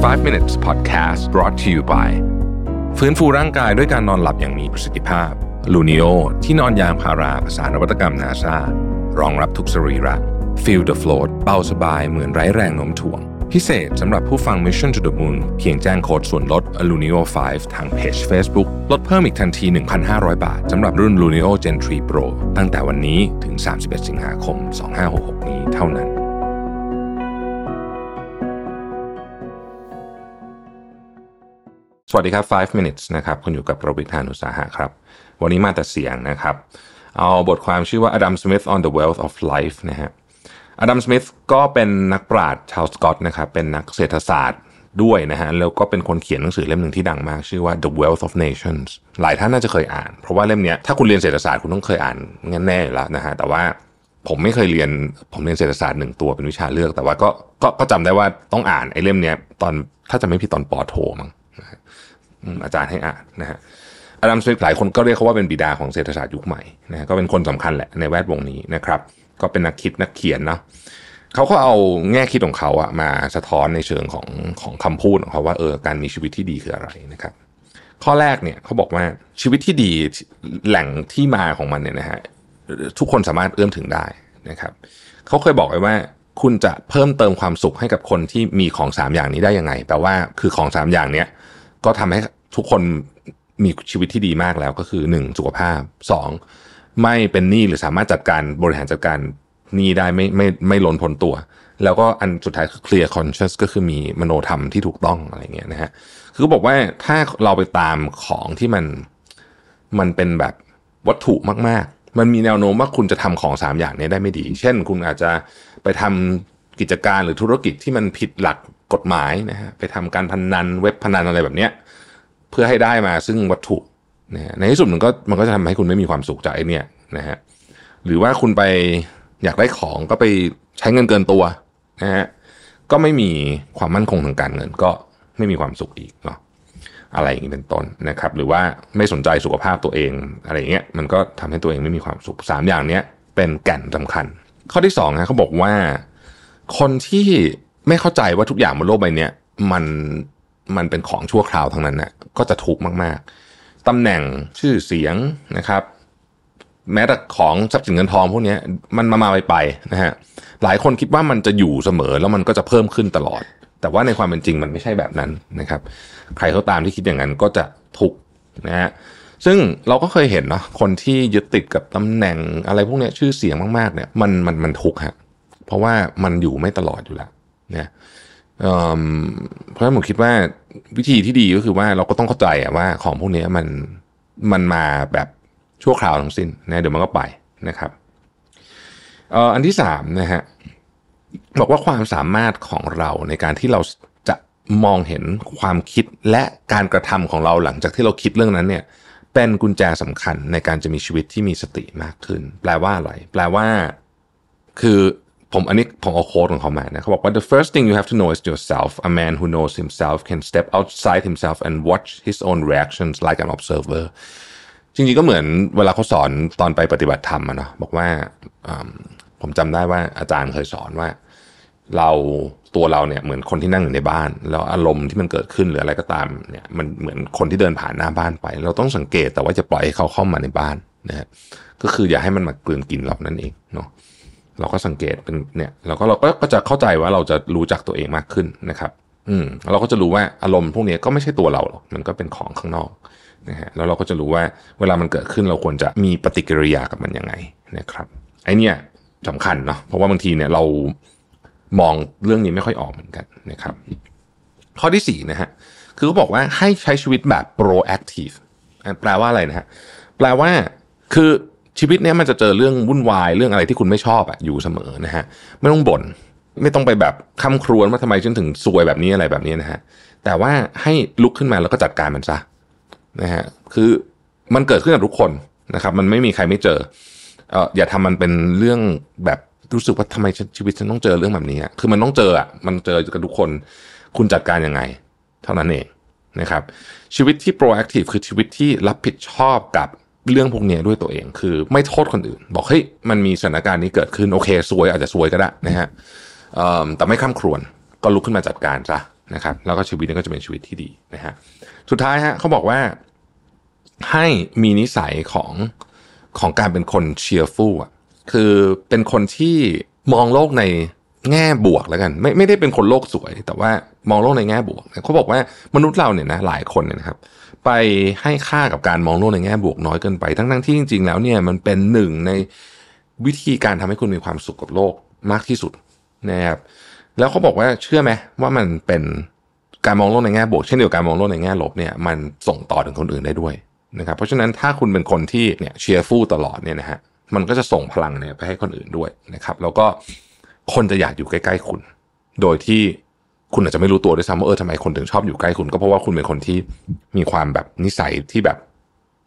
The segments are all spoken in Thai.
5 minutes podcast brought to you by ฟื้นฟูร่างกายด้วยการนอนหลับอย่างมีประสิทธิภาพลูนิโอที่นอนยางพาราภาษานวัตกรรมนาซารองรับทุกสรีระ Feel the float เบาสบายเหมือนไร้แรงโน้มถ่วง พิเศษสำหรับผู้ฟัง Mission to the Moon เพียงแจ้งโค้ดส่วนลด Lunio 5 ทางเพจ Facebook ลดเพิ่มอีกทันที 1,500 บาทสำหรับรุ่น Lunio Gen 3 Pro ตั้งแต่วันนี้ถึง 31 สิงหาคม 2566 นี้เท่านั้น สวัสดีครับ 5 minutes นะครับ คุณอยู่กับประวิทยานุสาหะครับ วันนี้มาแต่เสียงนะครับ เอาบทความชื่อว่า Adam Smith on the Wealth of Life นะฮะอดัมสมิธก็เป็นนักปราชญ์ชาวสกอตนะครับ เป็นนักเศรษฐศาสตร์ด้วยนะฮะ แล้วก็เป็นคนเขียนหนังสือเล่มหนึ่งที่ดังมาก ชื่อว่า The Wealth of Nations หลายท่านน่าจะเคยอ่าน เพราะว่าเล่มนี้ถ้าคุณเรียนเศรษฐศาสตร์คุณต้องเคยอ่านแน่ๆอยู่แล้วนะฮะ แต่ว่าผมไม่เคยเรียน ผมเรียนเศรษฐศาสตร์หนึ่งตัวเป็นวิชาเลือก แต่ว่าก็ก็จำได้ว่าต้องอ่านไอ้เล่มนี้ตอนถ้าจะไม่ผิดตอนปอโทมั้ง อาจารย์ให้อ่านนะฮะอดัมสมิธหลายคนก็เรียกเขาว่าเป็นบิดาของเศรษฐศาสตร์ยุคใหม่นะฮะก็เป็นคนสำคัญแหละในแวดวงนี้นะครับ ก็เป็นนักคิดนักเขียนเนาะเขาก็เอาแง่คิดของเขาอะมาสะท้อนในเชิงของของคำพูดของเขาว่าเออการมีชีวิตที่ดีคืออะไรนะครับ ข้อแรกเนี่ยเขาบอกว่าชีวิตที่ดีแหล่งที่มาของมันเนี่ยนะฮะทุกคนสามารถเอื้อมถึงได้นะครับเขาเคยบอกไว้ว่าคุณจะเพิ่มเติมความสุขให้กับคนที่มีของสามอย่างนี้ได้ยังไงแปลว่าคือของสามอย่างเนี้ย ก็ทำให้ทุกคนมีชีวิตที่ดีมากแล้วก็คือหนึ่งสุขภาพสองไม่เป็นหนี้หรือสามารถจัดการบริหารจัดการหนี่ได้ไม่ไม่ไม่ล้นพ้นตัว แล้วก็อันสุดท้ายคือ clear conscious ก็คือมีมโนธรรมที่ถูกต้องอะไรเงี้ยนะฮะคือบอกว่าถ้าเราไปตามของที่มันมันเป็นแบบวัตถุมาก ๆ มันมีแนวโน้มว่าคุณจะทำของสามอย่างนี้ได้ไม่ดี เช่น คุณอาจจะไปทำกิจการหรือธุรกิจที่มันผิดหลัก กฎหมายนะฮะไปทำการพนนันเว็บพนันอะไรแบบเนี้ยเพื่อให้ได้มาซึ่งวัตถุนะฮะในที่สุดมันก็มันก็จะทำให้คุณไม่มีความสุขจากไอ้เนี่ยนะฮะหรือว่าคุณไปอยากได้ของก็ไปใช้เงินเกินตัวนะฮะก็ไม่มีความมั่นคงทางการเงินก็ไม่มีความสุขอีกเนาะอะไรอย่างนี้เป็นต้นนะครับ หรือว่าไม่สนใจสุขภาพตัวเองอะไรอย่างเงี้ยมันก็ทำให้ตัวเองไม่มีความสุขสามอย่างเนี้ยเป็นแก่นสำคัญ ข้อที่สองนะเขาบอกว่า คนที่ ไม่เข้าใจว่าทุกอย่างบนโลกใบนี้มันมันเป็นของชั่วคราวทั้งนั้นนะก็จะทุกข์มากๆตำแหน่งชื่อเสียงนะครับ แม้แต่ของทรัพย์สินเงินทองพวกนี้มันมามาไปไปนะฮะหลายคนคิดว่ามันจะอยู่เสมอแล้วมันก็จะเพิ่มขึ้นตลอด แต่ว่าในความเป็นจริงมันไม่ใช่แบบนั้นนะครับ ใครเขาตามที่คิดอย่างนั้นก็จะทุกข์นะฮะซึ่งเราก็เคยเห็นเนาะคนที่ยึดติดกับตำแหน่งอะไรพวกนี้ชื่อเสียงมากๆเนี่ยมันมันมันทุกข์ฮะเพราะว่ามันอยู่ไม่ตลอดอยู่แล้ว นี่ยเพราะฉะนั้นผมคิดว่าวิธีที่ดีก็คือว่าเราก็ต้องเข้าใจว่าของพวกนี้มันมันมาแบบชั่วคราวทั้งสิ้นนะเดี๋ยวมันก็ไปนะครับเอ,อ,อันที่สามนะฮะบอกว่าความสามารถของเราในการที่เราจะมองเห็นความคิดและการกระทำของเราหลังจากที่เราคิดเรื่องนั้นเนี่ยเป็นกุญแจสำคัญในการจะมีชีวิตที่มีสติมากขึ้น แปลว่าอะไร แปลว่า คือ ผมอันนี้ผมเอาโค้ดของเขามานะเขาบอกว่า the first thing you have to know is yourself a man who knows himself can step outside himself and watch his own reactions like an observer จริงๆก็เหมือนเวลาเขาสอนตอนไปปฏิบัติธรรมอะเนาะบอกว่าผมจำได้ว่าอาจารย์เคยสอนว่า เราตัวเราเนี่ยเหมือนคนที่นั่งอยู่ในบ้าน แล้วอารมณ์ที่มันเกิดขึ้นหรืออะไรก็ตามเนี่ยมันเหมือนคนที่เดินผ่านหน้าบ้านไป เราต้องสังเกตแต่ว่าจะปล่อยให้เขาเข้ามาในบ้านนะฮะก็คืออย่าให้มันมากลืนกินเรานั่นเองเนาะ เราก็สังเกตเป็นเนี่ยเราก็เราก็จะเข้าใจว่าเราจะรู้จักตัวเองมากขึ้นนะครับ อืมเราก็จะรู้ว่าอารมณ์พวกนี้ก็ไม่ใช่ตัวเราหรอกมันก็เป็นของข้างนอกนะฮะแล้วเราก็จะรู้ว่าเวลามันเกิดขึ้นเราควรจะมีปฏิกิริยากับมันยังไงนะครับไอเนี่ยสำคัญเนาะเพราะว่าบางทีเนี่ยเรามองเรื่องนี้ไม่ค่อยออกเหมือนกันนะครับ ข้อที่สี่นะฮะคือเขาบอกว่าให้ใช้ชีวิตแบบ proactive แปลว่าอะไรนะฮะแปลว่าคือ ชีวิตเนี้ยมันจะเจอเรื่องวุ่นวายเรื่องอะไรที่คุณไม่ชอบอะอยู่เสมอนะฮะไม่ต้องบน่นไม่ต้องไปแบบคำครวญว่าทำไมฉันถึงซวยแบบนี้อะไรแบบนี้นะฮะแต่ว่าให้ลุกขึ้นมาแล้วก็จัดการมันซะนะฮะคือมันเกิดขึ้นกับทุกคนนะครับมันไม่มีใครไม่เจอเอออย่าทำมันเป็นเรื่องแบบรู้สึกว่าทำไมชีวิตฉันต้องเจอเรื่องแบบนี้คือมันต้องเจออะมันเจอกับทุกคน คุณจัดการยังไง เท่านั้นเองนะครับชีวิตที่ proactive คือชีวิตที่รับผิดชอบกับ เรื่องพวกนี้ด้วยตัวเอง คือไม่โทษคนอื่น บอกเฮ้ยมันมีสถานการณ์นี้เกิดขึ้นโอเคซวยอาจจะซวยก็ได้นะฮะแต่ไม่ข้ามครวนก็ลุกขึ้นมาจัดการซะนะครับ แล้วก็ชีวิตนี้ก็จะเป็นชีวิตที่ดีนะฮะสุดท้ายฮะเขาบอกว่าให้มีนิสัยของของการเป็นคนเชียร์ฟูลอะคือเป็นคนที่มองโลกในแง่บวกแล้วกัน ไม่ไม่ได้เป็นคนโลกสวย แต่ว่ามองโลกในแง่บวกเขาบอกว่ามนุษย์เราเนี่ยนะหลายคนเนี่ยนะครับ ไปให้ค่ากับการมองโลกในแง่บวกน้อยเกินไป ทั้งทั้งที่จริง ๆ แล้วเนี่ยมันเป็นหนึ่งในวิธีการทำให้คุณมีความสุขกับโลกมากที่สุดนะครับแล้วเขาบอกว่าเชื่อไหมว่ามันเป็นการมองโลกในแง่บวกเช่นเดียวกับการมองโลกในแง่ลบเนี่ยมันส่งต่อถึงคนอื่นได้ด้วยนะครับเพราะฉะนั้นถ้าคุณเป็นคนที่เนี่ยเชียร์ฟูลตลอดเนี่ยนะฮะมันก็จะส่งพลังเนี่ยไปให้คนอื่นด้วยนะครับ แล้วก็คนจะอยากอยู่ใกล้ ๆ คุณ โดยที่ คุณอาจจะไม่รู้ตัวด้วยซ้ำว่าเออทำไมคนถึงชอบอยู่ใกล้คุณ ก็เพราะว่าคุณเป็นคนที่มีความแบบนิสัยที่แบบ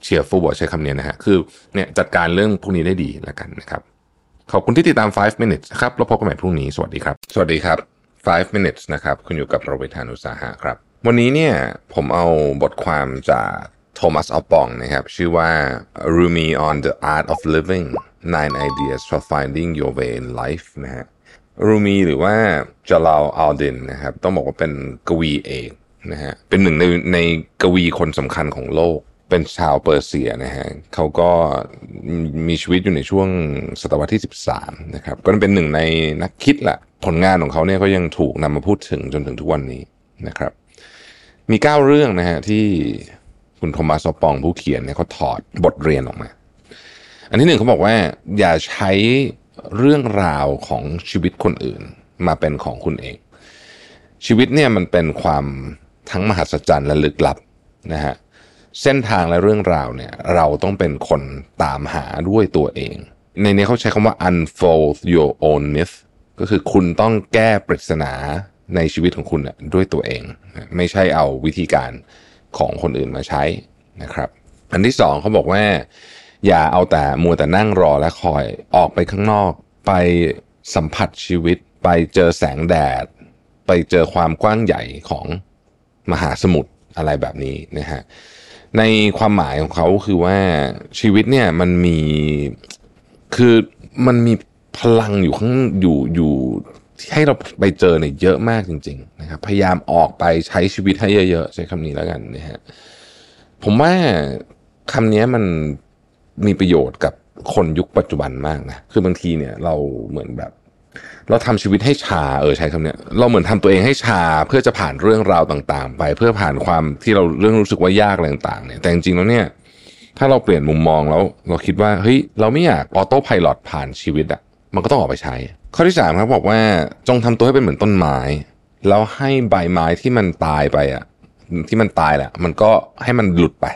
เชียร์ฟูลใช้คำนี้นะฮะ คือเนี่ยจัดการเรื่องพวกนี้ได้ดีแล้วกันนะครับ ขอบคุณที่ติดตาม 5 minutes นะครับ แล้วพบกันใหม่พรุ่งนี้ สวัสดีครับ สวัสดีครับ 5 minutes นะครับ คุณอยู่กับโรเบิร์ตานุสาหะครับ วันนี้เนี่ยผมเอาบทความจากโทมัสอัลปองนะครับ ชื่อว่า Rumi on the Art of Living Nine Ideas for Finding Your Way in Life นะฮะ รูมีหรือว่าจาลาอัลดินนะครับ ต้องบอกว่าเป็นกวีเอกนะฮะเป็นหนึ่งในในกวีคนสำคัญของโลก เป็นชาวเปอร์เซียนะฮะเขาก็มีชีวิตอยู่ในช่วงศตวรรษที่ 13 นะครับ ก็เป็นหนึ่งในนักคิดละผลงานของเขาเนี่ยก็ยังถูกนำมาพูดถึงจนถึงทุกวันนี้นะครับ มี 9 เรื่องนะฮะที่คุณโทมัสปองผู้เขียนเนี่ยเขาถอดบทเรียนออกมา อันที่หนึ่งเขาบอกว่าอย่าใช้ เรื่องราวของชีวิตคนอื่นมาเป็นของคุณเอง ชีวิตเนี่ยมันเป็นความทั้งมหัศจรรย์และลึกลับนะฮะเส้นทางและเรื่องราวเนี่ยเราต้องเป็นคนตามหาด้วยตัวเอง ในนี้เขาใช้คำว่า unfold your own myth ก็คือคุณต้องแก้ปริศนาในชีวิตของคุณด้วยตัวเอง ไม่ใช่เอาวิธีการของคนอื่นมาใช้นะครับ อันที่สองเขาบอกว่า อย่าเอาแต่มัวแต่นั่งรอและคอยออกไปข้างนอก ไปสัมผัสชีวิต ไปเจอแสงแดด ไปเจอความกว้างใหญ่ของมหาสมุทรอะไรแบบนี้นะฮะในความหมายของเขาคือว่าชีวิตเนี่ยมันมีคือมันมีพลังอยู่ข้างอยู่อยู่ที่ให้เราไปเจอเนี่ยเยอะมากจริง ๆ นะครับ พยายามออกไปใช้ชีวิตให้เยอะๆใช้คำนี้แล้วกันนะฮะผมว่าคำนี้มัน มีประโยชน์กับคนยุคปัจจุบันมากนะคือบางทีเนี่ยเราเหมือนแบบ เราทำชีวิตให้ชาเออใช้คำเนี้ยเราเหมือนทำตัวเองให้ชาเพื่อจะผ่านเรื่องราวต่างๆ ไปเพื่อผ่านความที่เราเรื่องรู้สึกว่ายากอะไรต่างๆเนี่ยแต่จริงๆแล้วเนี่ยถ้าเราเปลี่ยนมุมมองแล้วเราคิดว่าเฮ้ยเราไม่อยากออโต้พายロผ่านชีวิตอะมันก็ต้องออกไปใช้ ข้อที่สามครับบอกว่าจงทำตัวให้เป็นเหมือนต้นไม้แล้วให้ใบไม้ที่มันตายไปอะที่มันตายแหละมันก็ให้มันหลุดไป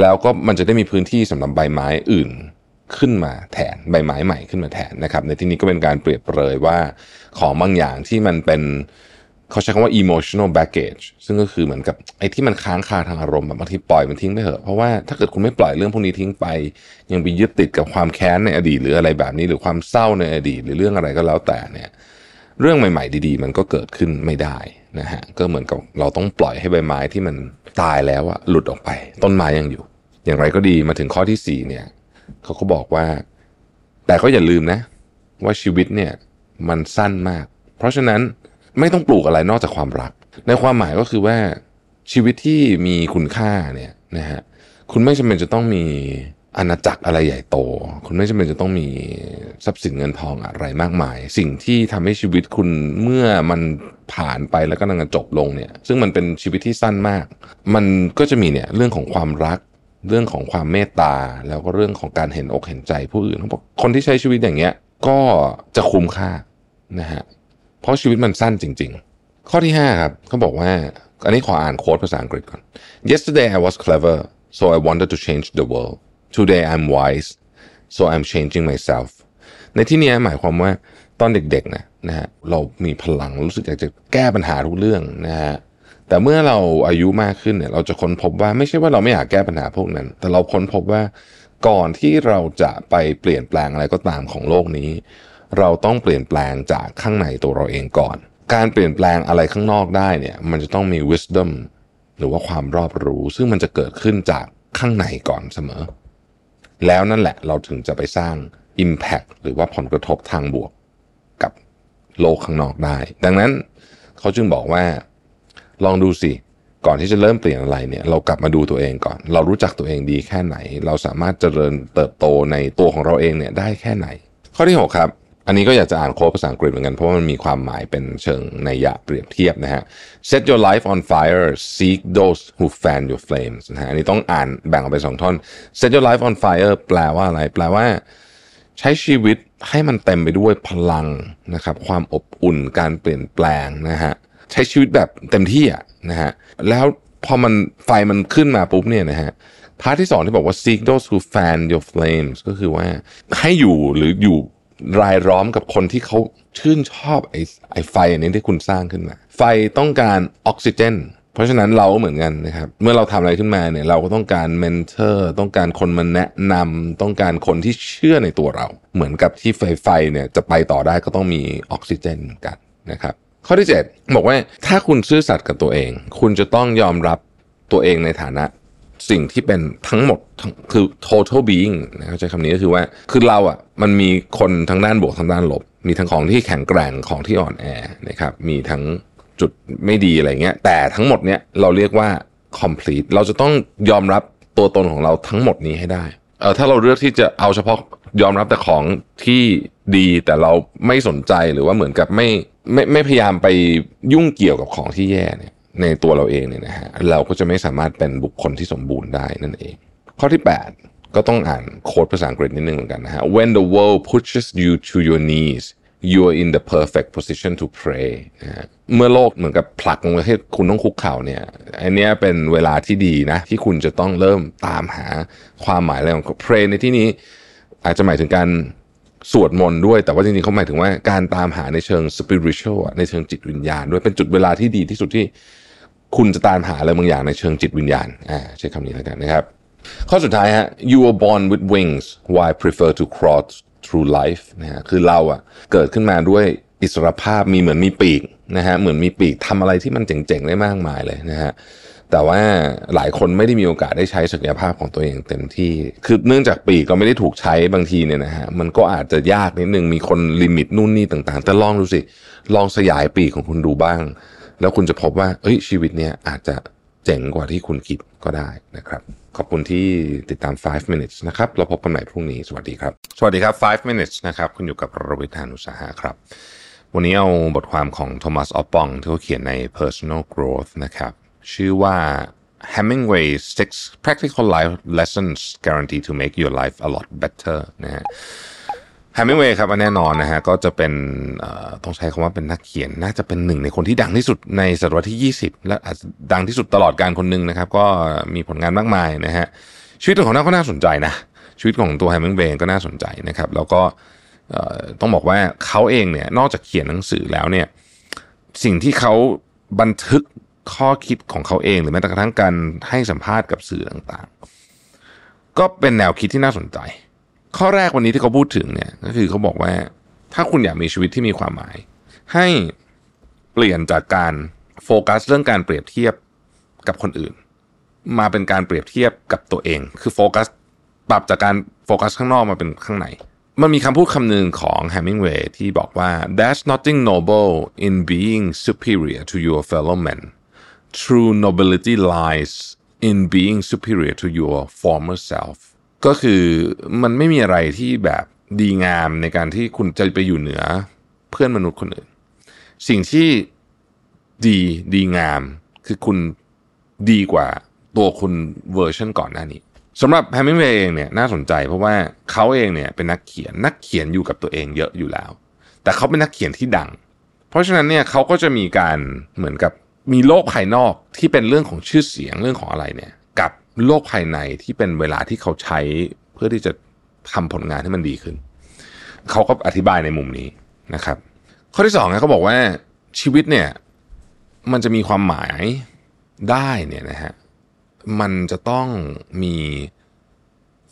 แล้วก็มันจะได้มีพื้นที่สำหรับใบไม้อื่นขึ้นมาแทนใบไม้ใหม่ขึ้นมาแทนนะครับ ในที่นี้ก็เป็นการเปรียบเปรยว่าของบางอย่างที่มันเป็นเขาใช้คำว่า emotional baggage ซึ่งก็คือเหมือนกับไอ้ที่มันค้างคาทางอารมณ์แบบบางทีปล่อยมันทิ้งไปเถอะเพราะว่าถ้าเกิดคุณไม่ปล่อยเรื่องพวกนี้ทิ้งไป ยังไปยึดติดกับความแค้นในอดีตหรืออะไรแบบนี้ หรือความเศร้าในอดีตหรือเรื่องอะไรก็แล้วแต่เนี่ย เรื่องใหม่ ๆ ดีๆ มันก็เกิดขึ้นไม่ได้นะฮะก็เหมือนกับเราต้องปล่อยให้ใบไม้ที่มันตายแล้วอะหลุดออกไป ต้นไม้ยังอยู่ อย่างไรก็ดีมาถึงข้อที่สี่เนี่ยเขาก็บอกว่า แต่ก็อย่าลืมนะ ว่าชีวิตเนี่ยมันสั้นมาก เพราะฉะนั้นไม่ต้องปลูกอะไรนอกจากความรัก ในความหมายก็คือว่าชีวิตที่มีคุณค่าเนี่ยนะฮะคุณไม่จำเป็นจะต้องมี อาณาจักรอะไรใหญ่โต คุณไม่จำเป็นจะต้องมีทรัพย์สินเงินทองอะไรมากมาย สิ่งที่ทำให้ชีวิตคุณเมื่อมันผ่านไปแล้วก็กำลังจบลงเนี่ย ซึ่งมันเป็นชีวิตที่สั้นมาก มันก็จะมีเนี่ยเรื่องของความรักเรื่องของความเมตตา แล้วก็เรื่องของการเห็นอกเห็นใจผู้อื่นเขาบอกคนที่ใช้ชีวิตอย่างเงี้ยก็จะคุ้มค่านะฮะเพราะชีวิตมันสั้นจริง ๆ ข้อที่ 5 ครับเขาบอกว่าอันนี้ขออ่านโค้ดภาษาอังกฤษก่อน Yesterday I was clever so I wanted to change the world Today I'm wise so I'm changing myself ในที่นี้หมายความว่าตอนเด็กๆนะนะฮะเรามีพลังรู้สึกอยากจะแก้ปัญหาทุกเรื่องนะฮะแต่เมื่อเราอายุมากขึ้นเนี่ยเราจะค้นพบว่าไม่ใช่ว่าเราไม่อยากแก้ปัญหาพวกนั้น แต่เราค้นพบว่าก่อนที่เราจะไปเปลี่ยนแปลงอะไรก็ตามของโลกนี้ เราต้องเปลี่ยนแปลงจากข้างในตัวเราเองก่อน การเปลี่ยนแปลงอะไรข้างนอกได้เนี่ยมันจะต้องมี wisdom หรือว่าความรอบรู้ ซึ่งมันจะเกิดขึ้นจากข้างในก่อนเสมอ แล้วนั่นแหละเราถึงจะไปสร้าง impact หรือว่าผลกระทบทางบวกกับโลกข้างนอกได้ ดังนั้นเขาจึงบอกว่าลองดูสิก่อนที่จะเริ่มเปลี่ยนอะไรเนี่ยเรากลับมาดูตัวเองก่อน เรารู้จักตัวเองดีแค่ไหน เราสามารถเจริญเติบโตในตัวของเราเองเนี่ยได้แค่ไหน ข้อที่ 6 ครับ อันนี้ก็อยากจะอ่านโค้ดภาษาอังกฤษเหมือนกัน เพราะมันมีความหมายเป็นเชิงในยะเปรียบเทียบนะฮะ set your life on fire seek those who fan your flames นะฮะอันนี้ต้องอ่านแบ่งออกเป็นสองท่อน set your life on fire แปลว่าอะไร แปลว่า ใช้ชีวิตให้มันเต็มไปด้วยพลังนะครับ ความอบอุ่นการเปลี่ยนแปลงนะฮะใช้ชีวิตแบบเต็มที่อะนะฮะแล้วพอมันไฟมันขึ้นมาปุ๊บเนี่ยนะฮะpart ที่สองที่บอกว่า seek those who fan your flames ก็คือว่าให้อยู่หรืออยู่ รายล้อมกับคนที่เขาชื่นชอบไอ้ไอ้ไฟอันนี้ที่คุณสร้างขึ้นมา ไฟต้องการออกซิเจน เพราะฉะนั้นเราก็เหมือนกันนะครับ เมื่อเราทำอะไรขึ้นมาเนี่ยเราก็ต้องการ mentor ต้องการคนมาแนะนำต้องการคนที่เชื่อในตัวเรา เหมือนกับที่ไฟไฟเนี่ยจะไปต่อได้ก็ต้องมีออกซิเจนเหมือนกันนะครับข้อที่ 7 บอกว่าถ้าคุณซื่อสัตย์กับตัวเอง คุณจะต้องยอมรับตัวเองในฐานะ สิ่งที่เป็นทั้งหมดคือ total being นะครับใช้คำนี้ก็คือว่าคือเราอะมันมีคนทั้งด้านบวกทั้งด้านลบ มีทั้งของที่แข็งแกร่งของที่อ่อนแอนะครับมีทั้งจุดไม่ดีอะไรเงี้ยแต่ทั้งหมดเนี้ยเราเรียกว่า complete เราจะต้องยอมรับตัวตนของเราทั้งหมดนี้ให้ได้เออถ้าเราเลือกที่จะเอาเฉพาะยอมรับแต่ของที่ดีแต่เราไม่สนใจหรือว่าเหมือนกับไม่ไม่ไม่พยายามไปยุ่งเกี่ยวกับของที่แย่เนี่ย ในตัวเราเองเนี่ยนะฮะเราก็จะไม่สามารถเป็นบุคคลที่สมบูรณ์ได้นั่นเอง ข้อที่ 8 ก็ต้องอ่านโค้ดภาษาอังกฤษนิดนึงเหมือนกันนะฮะ when the world pushes you to your knees you are in the perfect position to pray นะฮะเมื่อโลกเหมือนกับผลักลงไปให้คุณต้องคุกเข่าเนี่ยอันนี้เป็นเวลาที่ดีนะ ที่คุณจะต้องเริ่มตามหาความหมายอะไรของ pray ในที่นี้อาจจะหมายถึงการสวดมนต์ด้วย แต่ว่าจริงๆเขาหมายถึงว่าการตามหาในเชิง spiritual ในเชิงจิตวิญญาณด้วยเป็นจุดเวลาที่ดีที่สุดที่ คุณจะตามหาอะไรบางอย่างในเชิงจิตวิญญาณอ่าใช้คำนี้แล้วกันนะครับข้อสุดท้ายฮะ you were born with wings why prefer to crawl through life นะฮะคือเราอะเกิดขึ้นมาด้วยอิสรภาพมีเหมือนมีปีกนะฮะเหมือนมีปีกทำอะไรที่มันเจ๋งๆได้มากมายเลยนะฮะแต่ว่าหลายคนไม่ได้มีโอกาสได้ใช้ศักยภาพของตัวเองเต็มที่ คือเนื่องจากปีกก็ไม่ได้ถูกใช้บางทีเนี่ยนะฮะมันก็อาจจะยากนิดนึงมีคนลิมิตนู่นนี่ต่างๆ แต่ลองดูสิ ลองสยายปีกของคุณดูบ้าง แล้วคุณจะพบว่า เอ้ยชีวิตเนี่ยอาจจะเจ๋งกว่าที่คุณคิดก็ได้นะครับ ขอบคุณที่ติดตาม 5 minutes นะครับ เราพบกันใหม่พรุ่งนี้ สวัสดีครับ สวัสดีครับ 5 minutes นะครับ คุณอยู่กับรวิทานุสาหะครับ วันนี้เอาบทความของโทมัสออปปองที่เขาเขียนใน personal growth นะครับ ชื่อว่า Hemingway's six practical life lessons guaranteed to make your life a lot better นะฮะ แฮมิงเวย์ครับแน่นอนนะฮะก็จะเป็นต้องใช้คำว่าเป็นนักเขียนน่าจะเป็นหนึ่งในคนที่ดังที่สุดในศตวรรษที่ 20 และอาจจะดังที่สุดตลอดการคนหนึ่งนะครับ ก็มีผลงานมากมายนะฮะชีวิตของเขาก็น่าสนใจนะชีวิตของตัวแฮมิงเวย์ก็น่าสนใจนะครับ แล้วก็ต้องบอกว่าเขาเองเนี่ยนอกจากเขียนหนังสือแล้วเนี่ยสิ่งที่เขาบันทึกข้อคิดของเขาเองหรือแม้แต่กระทั่งการให้สัมภาษณ์กับสื่อต่างๆ ก็เป็นแนวคิดที่น่าสนใจ ข้อแรกวันนี้ที่เขาพูดถึงเนี่ยก็คือเขาบอกว่า ถ้าคุณอยากมีชีวิตที่มีความหมาย ให้เปลี่ยนจากการโฟกัสเรื่องการเปรียบเทียบกับคนอื่น มาเป็นการเปรียบเทียบกับตัวเอง คือโฟกัสปรับจากการโฟกัสข้างนอกมาเป็นข้างใน มันมีคำพูดคำหนึ่งของแฮมิงเวย์ที่บอกว่า there's nothing noble in being superior to your fellow men true nobility lies in being superior to your former self ก็คือมันไม่มีอะไรที่แบบดีงามในการที่คุณจะไปอยู่เหนือเพื่อนมนุษย์คนอื่น สิ่งที่ดีดีงาม คือคุณดีกว่าตัวคุณเวอร์ชันก่อนหน้านี้สำหรับแฮมิงเวย์เองเนี่ยน่าสนใจเพราะว่าเขาเองเนี่ยเป็นนักเขียนนักเขียนอยู่กับตัวเองเยอะอยู่แล้ว แต่เขาเป็นนักเขียนที่ดัง เพราะฉะนั้นเนี่ยเขาก็จะมีการเหมือนกับมีโลกภายนอกที่เป็นเรื่องของชื่อเสียงเรื่องของอะไรเนี่ย โลกภายในที่เป็นเวลาที่เขาใช้เพื่อที่จะทำผลงานให้มันดีขึ้น เขาก็อธิบายในมุมนี้นะครับ ข้อที่สองนะเขาบอกว่าชีวิตเนี่ยมันจะมีความหมายได้เนี่ยนะฮะมันจะต้องมี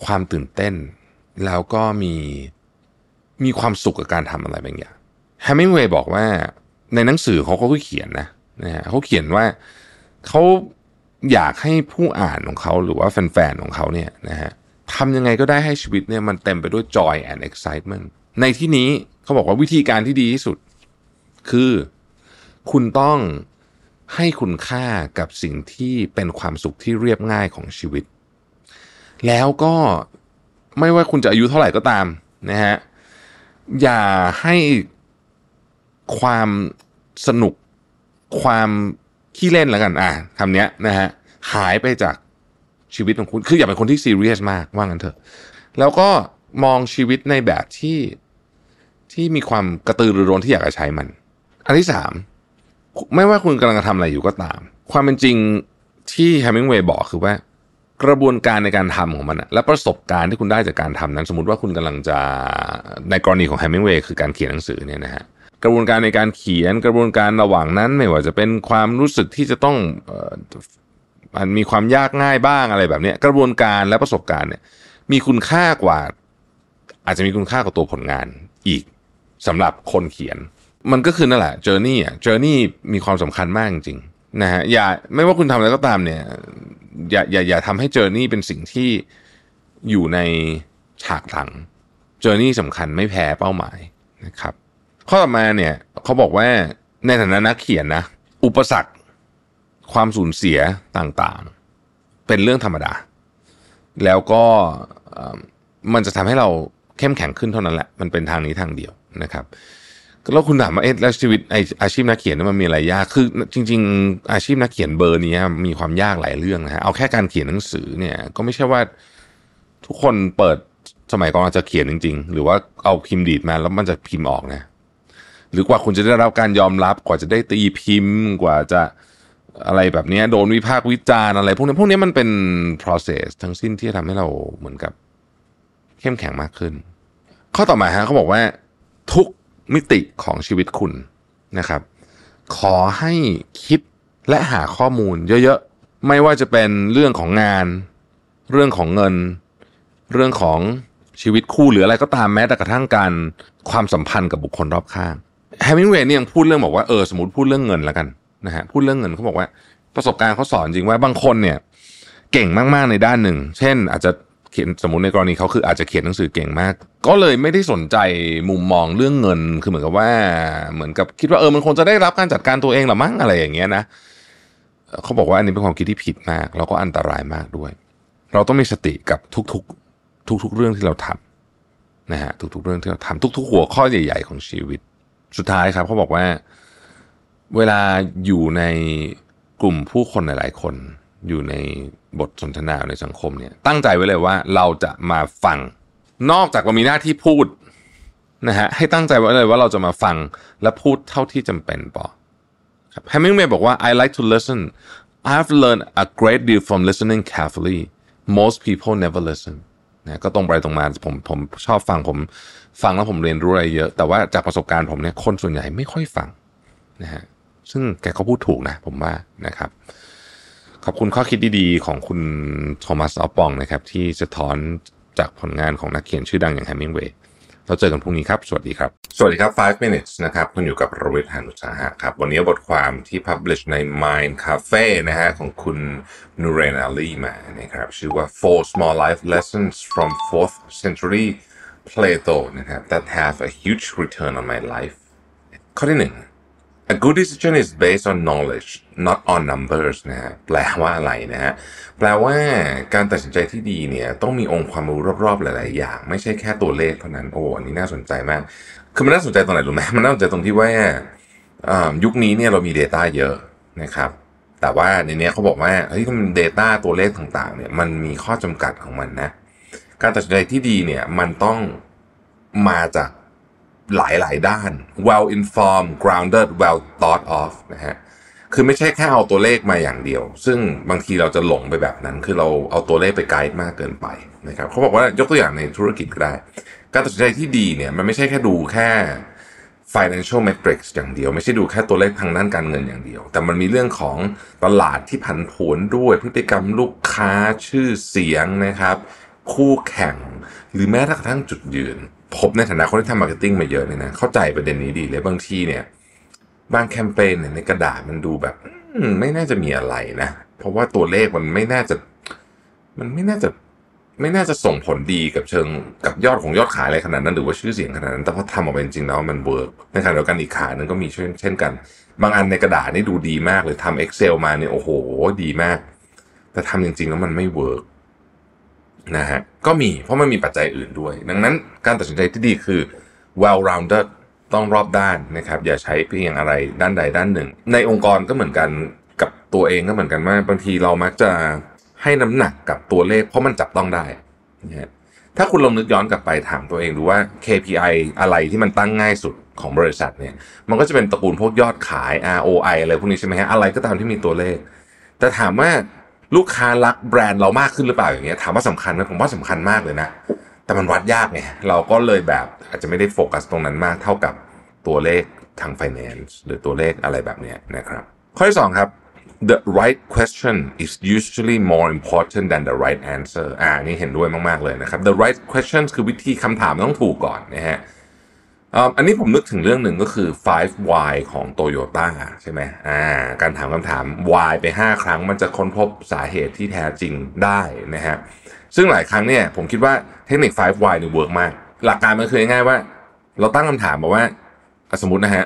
ความตื่นเต้น แล้วก็มีมีความสุขกับการทำอะไรบางอย่างแฮมิงเวย์บอกว่าในหนังสือเขาก็เขียนนะนะฮะเขาเขียนว่าเขา อยากให้ผู้อ่านของเขาหรือว่าแฟนๆของเขาเนี่ยนะฮะทำยังไงก็ได้ให้ชีวิตเนี่ยมันเต็มไปด้วย joy and excitement ในที่นี้เขาบอกว่าวิธีการที่ดีที่สุด คือคุณต้องให้คุณค่ากับสิ่งที่เป็นความสุขที่เรียบง่ายของชีวิต แล้วก็ไม่ว่าคุณจะอายุเท่าไหร่ก็ตามนะฮะอย่าให้ความสนุกความ ขี้เล่นแล้วกันอะคำนี้นะฮะหายไปจากชีวิตของคุณ คืออย่าเป็นคนที่ซีเรียสมากว่างั้นเถอะ แล้วก็มองชีวิตในแบบที่ที่มีความกระตือรือร้นที่อยากจะใช้มัน อันที่สามไม่ว่าคุณกำลังจะทำอะไรอยู่ก็ตาม ความเป็นจริงที่แฮมิงเวย์บอกคือว่า กระบวนการในการทำของมันและประสบการณ์ที่คุณได้จากการทำนั้น สมมติว่าคุณกำลังจะในกรณีของแฮมิงเวย์คือการเขียนหนังสือเนี่ยนะฮะ กระบวนการในการเขียนกระบวนการระหว่างนั้น ไม่ว่าจะเป็นความรู้สึกที่จะต้องมันมีความยากง่ายบ้างอะไรแบบนี้กระบวนการและประสบการณ์เนี่ย มีคุณค่ากว่า อาจจะมีคุณค่ากว่าตัวผลงานอีกสำหรับคนเขียน มันก็คือนั่นแหละ journey อะ journey มีความสำคัญมากจริงๆนะฮะอย่าไม่ว่าคุณทำอะไรก็ตามเนี่ย อย่าอย่าอย่าทำให้ journey เป็นสิ่งที่อยู่ในฉากหลัง journey สำคัญไม่แพ้เป้าหมายนะครับ ข้อต่อมาเนี่ยเขาบอกว่าในฐานะนักเขียนนะ อุปสรรคความสูญเสียต่างๆ เป็นเรื่องธรรมดา แล้วก็มันจะทำให้เราเข้มแข็งขึ้นเท่านั้นแหละ มันเป็นทางนี้ทางเดียวนะครับแล้วคุณถามว่าเอ๊ะแล้วชีวิตไออาชีพนักเขียนมันมีอะไรยาก คือจริง ๆ อาชีพนักเขียนเบอร์นี้มีความยากหลายเรื่องนะฮะ เอาแค่การเขียนหนังสือเนี่ย ก็ไม่ใช่ว่าทุกคนเปิดสมัยก่อนจะเขียนจริง ๆ หรือว่าเอาพิมพ์ดีดมาแล้วมันจะพิมพ์ออกนะ หรือกว่าคุณจะได้รับการยอมรับกว่าจะได้ตีพิมพ์กว่าจะอะไรแบบนี้โดนวิพากษ์วิจารณ์อะไร พวกนี้พวกนี้มันเป็น process ทั้งสิ้นที่ทำให้เราเหมือนกับเข้มแข็งมากขึ้น ข้อต่อมาฮะเขาบอกว่าทุกมิติของชีวิตคุณนะครับ ขอให้คิดและหาข้อมูลเยอะๆ ไม่ว่าจะเป็นเรื่องของงาน เรื่องของเงิน เรื่องของชีวิตคู่หรืออะไรก็ตามแม้แต่กระทั่งการความสัมพันธ์กับบุคคลรอบข้าง แฮมิงเวย์เนี่ยยังพูดเรื่องบอกว่าเออสมมติพูดเรื่องเงินแล้วกันนะฮะพูดเรื่องเงินเขาบอกว่าประสบการณ์เขาสอนจริงว่าบางคนเนี่ย เก่งมากๆในด้านหนึ่ง เช่น อาจจะเขียนสมมติในกรณีเขาคืออาจจะเขียนหนังสือเก่งมาก ก็เลยไม่ได้สนใจมุมมองเรื่องเงินคือเหมือนกับว่า เหมือนกับคิดว่าเออมันคงจะได้รับการจัดการตัวเองหรือมั้งอะไรอย่างเงี้ยนะเขาบอกว่าอันนี้เป็นความคิดที่ผิดมาก แล้วก็อันตรายมากด้วย เราต้องมีสติกับทุกๆ ทุก ๆ เรื่องที่เราทำนะฮะทุกๆ เรื่องที่เราทำทุก ๆ หัวข้อใหญ่ ๆ ของชีวิต สุดท้ายครับเขาบอกว่า เวลาอยู่ในกลุ่มผู้คนหลายๆ คนอยู่ในบทสนทนาในสังคมเนี่ยตั้งใจไว้เลยว่าเราจะมาฟัง นอกจากเรามีหน้าที่พูดนะฮะให้ตั้งใจไว้เลยว่าเราจะมาฟังและพูดเท่าที่จำเป็นปอครับแฮมมิงเมย์บอกว่า I like to listen I've learned a great deal from listening carefully most people never listen นะก็ตรงไปตรงมาผมผมชอบฟังผม ฟังแล้วผมเรียนรู้อะไรเยอะ แต่ว่าจากประสบการณ์ผมเนี่ยคนส่วนใหญ่ไม่ค่อยฟังนะฮะซึ่งแกก็พูดถูกนะผมว่านะครับ ขอบคุณข้อคิดดีๆ ของคุณโทมัสออปปองนะครับ ที่สะท้อนจากผลงานของนักเขียนชื่อดังอย่างแฮมมิงเวย์เราเจอกันพรุ่งนี้ครับ สวัสดีครับ สวัสดีครับ 5 minutes นะครับ คุณอยู่กับรวิทยานุสาหะครับ วันนี้บทความที่ publish ใน Mind Cafe นะฮะของคุณนูเรนอาลีมานะครับ ชื่อว่า Four Small Life Lessons from Fourth Century Plato นะครับ that have a huge return on my life ข้อที่หนึ่ง A good decision is based on knowledge not on numbers นะฮะแปลว่าอะไรนะฮะแปลว่าการตัดสินใจที่ดีเนี่ยต้องมีองค์ความรู้รอบๆหลายๆอย่าง ไม่ใช่แค่ตัวเลขเท่านั้นโอ้อันนี้น่าสนใจมาก คือมันน่าสนใจตรงไหนรู้ไหมมันน่าสนใจตรงที่ว่ายุคนี้เนี่ยเรามี Data เยอะนะครับแต่ว่าในนี้เขาบอกว่าเฮ้ยมัน Data ตัวเลขต่างๆเนี่ยมันมีข้อจำกัดของมันนะ การตัดสินใจที่ดีเนี่ยมันต้องมาจากหลายหลายด้าน well informed grounded well thought of นะฮะคือไม่ใช่แค่เอาตัวเลขมาอย่างเดียว ซึ่งบางทีเราจะหลงไปแบบนั้น คือเราเอาตัวเลขไปไกด์มากเกินไปนะครับเขาบอกว่ายกตัวอย่างในธุรกิจก็ได้ การตัดสินใจที่ดีเนี่ยมันไม่ใช่แค่ดูแค่ financial metrics อย่างเดียว ไม่ใช่ดูแค่ตัวเลขทางด้านการเงินอย่างเดียว แต่มันมีเรื่องของตลาดที่ผันผวนด้วยพฤติกรรมลูกค้าชื่อเสียงนะครับ คู่แข่ง หรือแม้กระทั่งจุดยืน ผมในฐานะคนที่ทำ marketing มาเยอะเนี่ยนะเข้าใจประเด็นนี้ดีเลยบางทีเนี่ยบางแคมเปญเนี่ยในกระดาษมันดูแบบไม่น่าจะมีอะไรนะ เพราะว่าตัวเลขมันไม่น่าจะ มันไม่น่าจะไม่น่าจะส่งผลดีกับเชิงกับยอดของยอดขายอะไรขนาดนั้น หรือว่าชื่อเสียงขนาดนั้นแต่พอทำออกมาจริงๆแล้วมัน work ในขณะเดียวกันอีกขานึงก็มีเช่นเช่นกัน บางอันในกระดาษนี่ดูดีมากเลยทำ Excel มาเนี่ยโอ้โห ดีมาก แต่ทำจริง ๆ แล้วมันไม่ work นะฮะก็มีเพราะมันมีปัจจัยอื่นด้วย ดังนั้นการตัดสินใจที่ดีคือ well rounded ต้องรอบด้านนะครับ อย่าใช้เพียงอะไรด้านใดด้านหนึ่ง ในองค์กรก็เหมือนกันกับตัวเองก็เหมือนกันว่าบางทีเรามักจะให้น้ำหนักกับตัวเลข เพราะมันจับต้องได้นะฮะถ้าคุณลองนึกย้อนกลับไปถามตัวเองดูว่า KPI อะไรที่มันตั้งง่ายสุดของบริษัทเนี่ย มันก็จะเป็นตระกูลพวกยอดขาย ROI อะไรพวกนี้ใช่ไหมฮะอะไรก็ตามที่มีตัวเลข แต่ถามว่า ลูกค้ารักแบรนด์เรามากขึ้นหรือเปล่าอย่างเงี้ยถามว่าสำคัญไหมผมว่าสำคัญมากเลยนะ แต่มันวัดยากไงเราก็เลยแบบอาจจะไม่ได้โฟกัสตรงนั้นมากเท่ากับตัวเลขทาง finance หรือตัวเลขอะไรแบบเนี้ยนะครับ ข้อที่สองครับ the right question is usually more important than the right answer อ่านี่เห็นด้วยมาก ๆ เลยนะครับ the right question คือวิธีคำถามต้องถูกก่อนนะฮะ อันนี้ผมนึกถึงเรื่องหนึ่งก็คือ5 why ของ Toyota ใช่ไหมอ่าการถามคำถาม why ไป 5 ครั้งมันจะค้นพบสาเหตุที่แท้จริงได้นะฮะซึ่งหลายครั้งเนี่ยผมคิดว่าเทคนิค5 why เนี่ย work มาก หลักการมันคือง่ายว่า เราตั้งคำถามมาว่า สมมตินะฮะ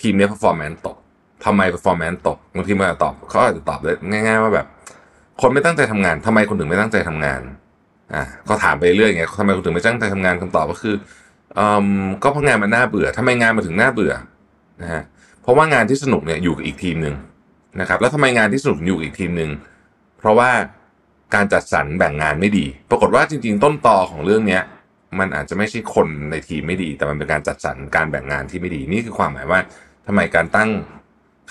ทีมเนี้ย performance ตกทำไม performance ตกบางทีมันตอบเขาอาจจะตอบได้ง่าย ๆ ว่าแบบ คนไม่ตั้งใจทำงานทำไมคนถึงไม่ตั้งใจทำงานอะก็ถามไปเรื่อยอย่างเงี้ยทำไมคนถึงไม่ตั้งใจทำงานคำตอบก็คือ ก็เพราะงานมันน่าเบื่อทำไมงานมาถึงน่าเบื่อนะฮะเพราะว่างานที่สนุกเนี่ยอยู่กับอีกทีมหนึ่งนะครับ แล้วทำไมงานที่สนุกอยู่กับอีกทีมหนึ่งเพราะว่าการจัดสรรแบ่งงานไม่ดี ปรากฏว่าจริง ๆ ต้นตอของเรื่องเนี้ยมันอาจจะไม่ใช่คนในทีมไม่ดี แต่มันเป็นการจัดสรรการแบ่งงานที่ไม่ดี นี่คือความหมายว่าทำไมการตั้ง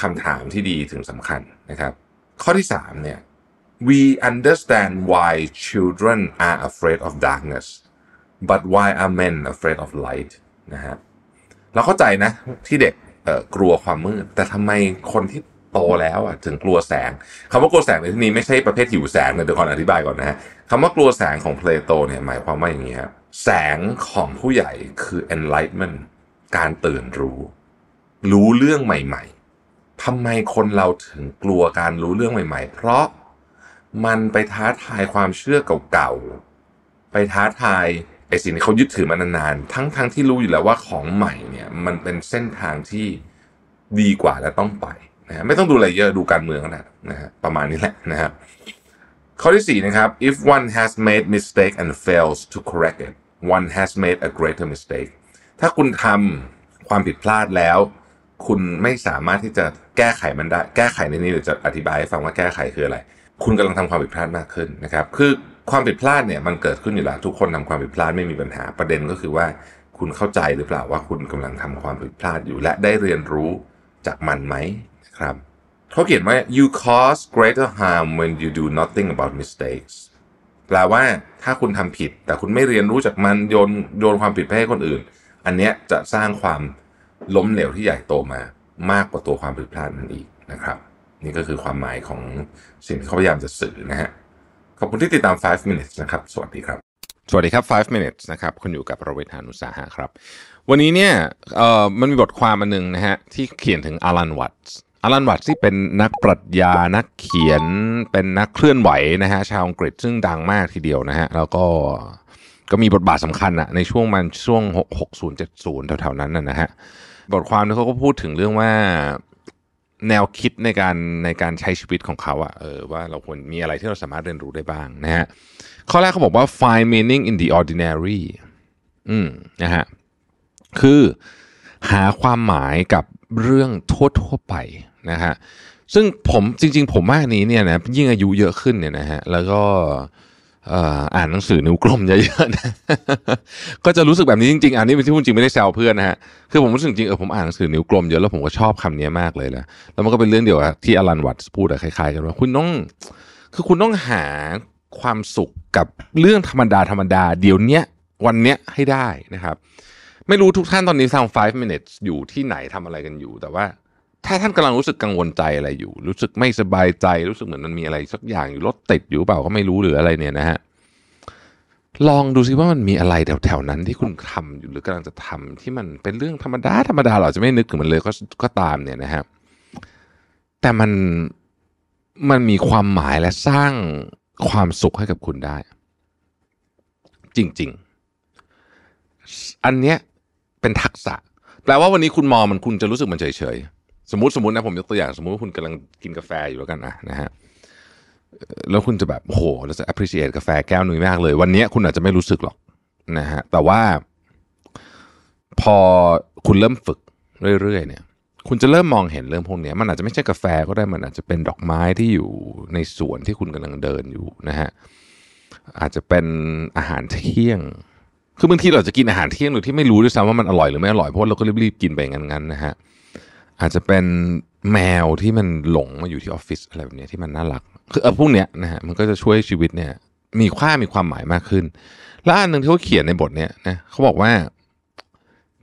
คำถามที่ดีถึงสำคัญนะครับ ข้อที่สามเนี่ย we understand why children are afraid of darkness but why are men afraid of light นะฮะเราเข้าใจนะ ที่เด็กกลัวความมืด แต่ทำไมคนที่โตแล้วอะถึงกลัวแสงคำว่ากลัวแสงในที่นี้ไม่ใช่ประเภทหิวแสงเดี๋ยวก่อนอธิบายก่อนนะฮะคำว่ากลัวแสงของเพลโตเนี่ยหมายความว่าอย่างนี้ครับแสงของผู้ใหญ่คือ enlightenment การตื่นรู้ รู้เรื่องใหม่ ๆทำไมคนเราถึงกลัวการรู้เรื่องใหม่ ๆ เพราะมันไปท้าทายความเชื่อเก่าๆไปท้าทาย ไอ้สิ่งที่เขายึดถือมานานๆ ทั้งๆทที่รู้อยู่แล้วว่าของใหม่เนี่ยมันเป็นเส้นทางที่ดีกว่าและต้องไปนะไม่ต้องดูอะไรเยอะดูการเมืองก็ได้นะฮะประมาณนี้แหละนะครับข้อที่สี่นะครับ if one has made mistake and fails to correct it one has made a greater mistake ถ้าคุณทำความผิดพลาดแล้ว คุณไม่สามารถที่จะแก้ไขมันได้ แก้ไขในนี้เดี๋ยวจะอธิบายให้ฟังว่าแก้ไขคืออะไร คุณกำลังทำความผิดพลาดมากขึ้นนะครับ คือ ความผิดพลาดเนี่ยมันเกิดขึ้นอยู่แล้ว ทุกคนทำความผิดพลาดไม่มีปัญหาประเด็นก็คือว่า คุณเข้าใจหรือเปล่าว่าคุณกำลังทำความผิดพลาดอยู่และได้เรียนรู้จากมันไหมนะครับเขาเขียนว่า you cause greater harm when you do nothing about mistakes แปลว่าถ้าคุณทำผิด แต่คุณไม่เรียนรู้จากมันโยนโยนความผิดไปให้คนอื่น อันเนี้ยจะสร้างความล้มเหลวที่ใหญ่โตมามากกว่าตัวความผิดพลาดนั่นอีกนะครับ นี่ก็คือความหมายของสิ่งที่เขาพยายามจะสื่อนะฮะ ขอบคุณที่ติดตาม 5 minutes นะครับ สวัสดีครับ สวัสดีครับ 5 minutes นะครับ คุณอยู่กับประเวทานุสาหะครับ วันนี้เนี่ยเอ่อมันมีบทความอันหนึงนะฮะที่เขียนถึงอารันวัตอารันวัตที่เป็นนักปรัชญา นักเขียน เป็นนักเคลื่อนไหวนะฮะชาวอังกฤษซึ่งดังมากทีเดียวนะฮะ แล้วก็ก็มีบทบาทสำคัญอะในช่วงมันช่วง 60 70 แถวๆนั้นนะนะฮะ บทความนี้เขาก็พูดถึงเรื่องว่า แนวคิดในการในการใช้ชีวิตของเขาอะเออว่าเราควรมีอะไรที่เราสามารถเรียนรู้ได้บ้างนะฮะข้อแรกเขาบอกว่า find meaning in the ordinary อืมนะฮะคือหาความหมายกับเรื่องทั่วๆไปนะฮะซึ่งผมจริง ๆ ผมว่าอันนี้เนี่ยนะยิ่งอายุเยอะขึ้นเนี่ยนะฮะแล้วก็เอ่อานหนังสือนิ้วกลมเยอะๆนะก็จะรู้สึกแบบนี้จริงๆอันนี้เป็นที่พูดจริงไม่ได้แซวเพื่อนนะฮะคือผมรู้สึกจริงเออผมอ่านหนังสือนิ้วกลมเยอะแล้วผมก็ชอบคำนี้มากเลยนะแล้วมันก็เป็นเรื่องเดียวกับที่อลันวัตพูดอะคล้ายๆกันว่าคุณต้อง คือคุณต้องหาความสุขกับเรื่องธรรมดาธรรมดาเดี๋ยวเนี้ยวันเนี้ยให้ได้นะครับ ไม่รู้ทุกท่านตอนนี้ฟัง5 minutes อยู่ที่ไหนทำอะไรกันอยู่ แต่ว่า ถ้าท่านกำลังรู้สึกกังวลใจอะไรอยู่ รู้สึกไม่สบายใจรู้สึกเหมือนมันมีอะไรสักอย่างอยู่รถติดอยู่เปล่าก็ไม่รู้หรืออะไรเนี่ยนะฮะลองดูซิว่ามันมีอะไรแถวๆนั้นที่คุณทำอยู่หรือกำลังจะทำที่มันเป็นเรื่องธรรมดาธรรมดาเราจะไม่นึกถึงมันเลยก็ก็ตามเนี่ยนะฮะแต่มันมันมีความหมายและสร้างความสุขให้กับคุณได้ จริง ๆ อันเนี้ยเป็นทักษะ แปลว่าวันนี้คุณมองมันคุณจะรู้สึกมันเฉยๆ สมมติสมมตินะผมยกตัวอย่างสมมติว่าคุณกำลังกินกาแฟอยู่แล้วกันนะนะฮะแล้วคุณจะแบบโอ้โหเราจะ appreciate กาแฟแก้วนี้มากเลย วันนี้คุณอาจจะไม่รู้สึกหรอกนะฮะแต่ว่า พอคุณเริ่มฝึกเรื่อยๆเนี่ย คุณจะเริ่มมองเห็นเรื่องพวกนี้มันอาจจะไม่ใช่กาแฟก็ได้มันอาจจะเป็นดอกไม้ที่อยู่ในสวนที่คุณกำลังเดินอยู่นะฮะอาจจะเป็นอาหารเที่ยง คือบางทีเราจะกินอาหารเที่ยงโดยที่ไม่รู้ด้วยซ้ำว่ามันอร่อยหรือไม่อร่อยเพราะเราก็รีบๆกินไปงั้นๆนะฮะ อาจจะเป็นแมวที่มันหลงมาอยู่ที่ออฟฟิศอะไรแบบนี้ที่มันน่ารัก คือเออพวกเนี้ยนะฮะมันก็จะช่วยชีวิตเนี่ย มีค่ามีความหมายมากขึ้น แล้วอันหนึ่งที่เขาเขียนในบทเนี้ยนะเขาบอกว่า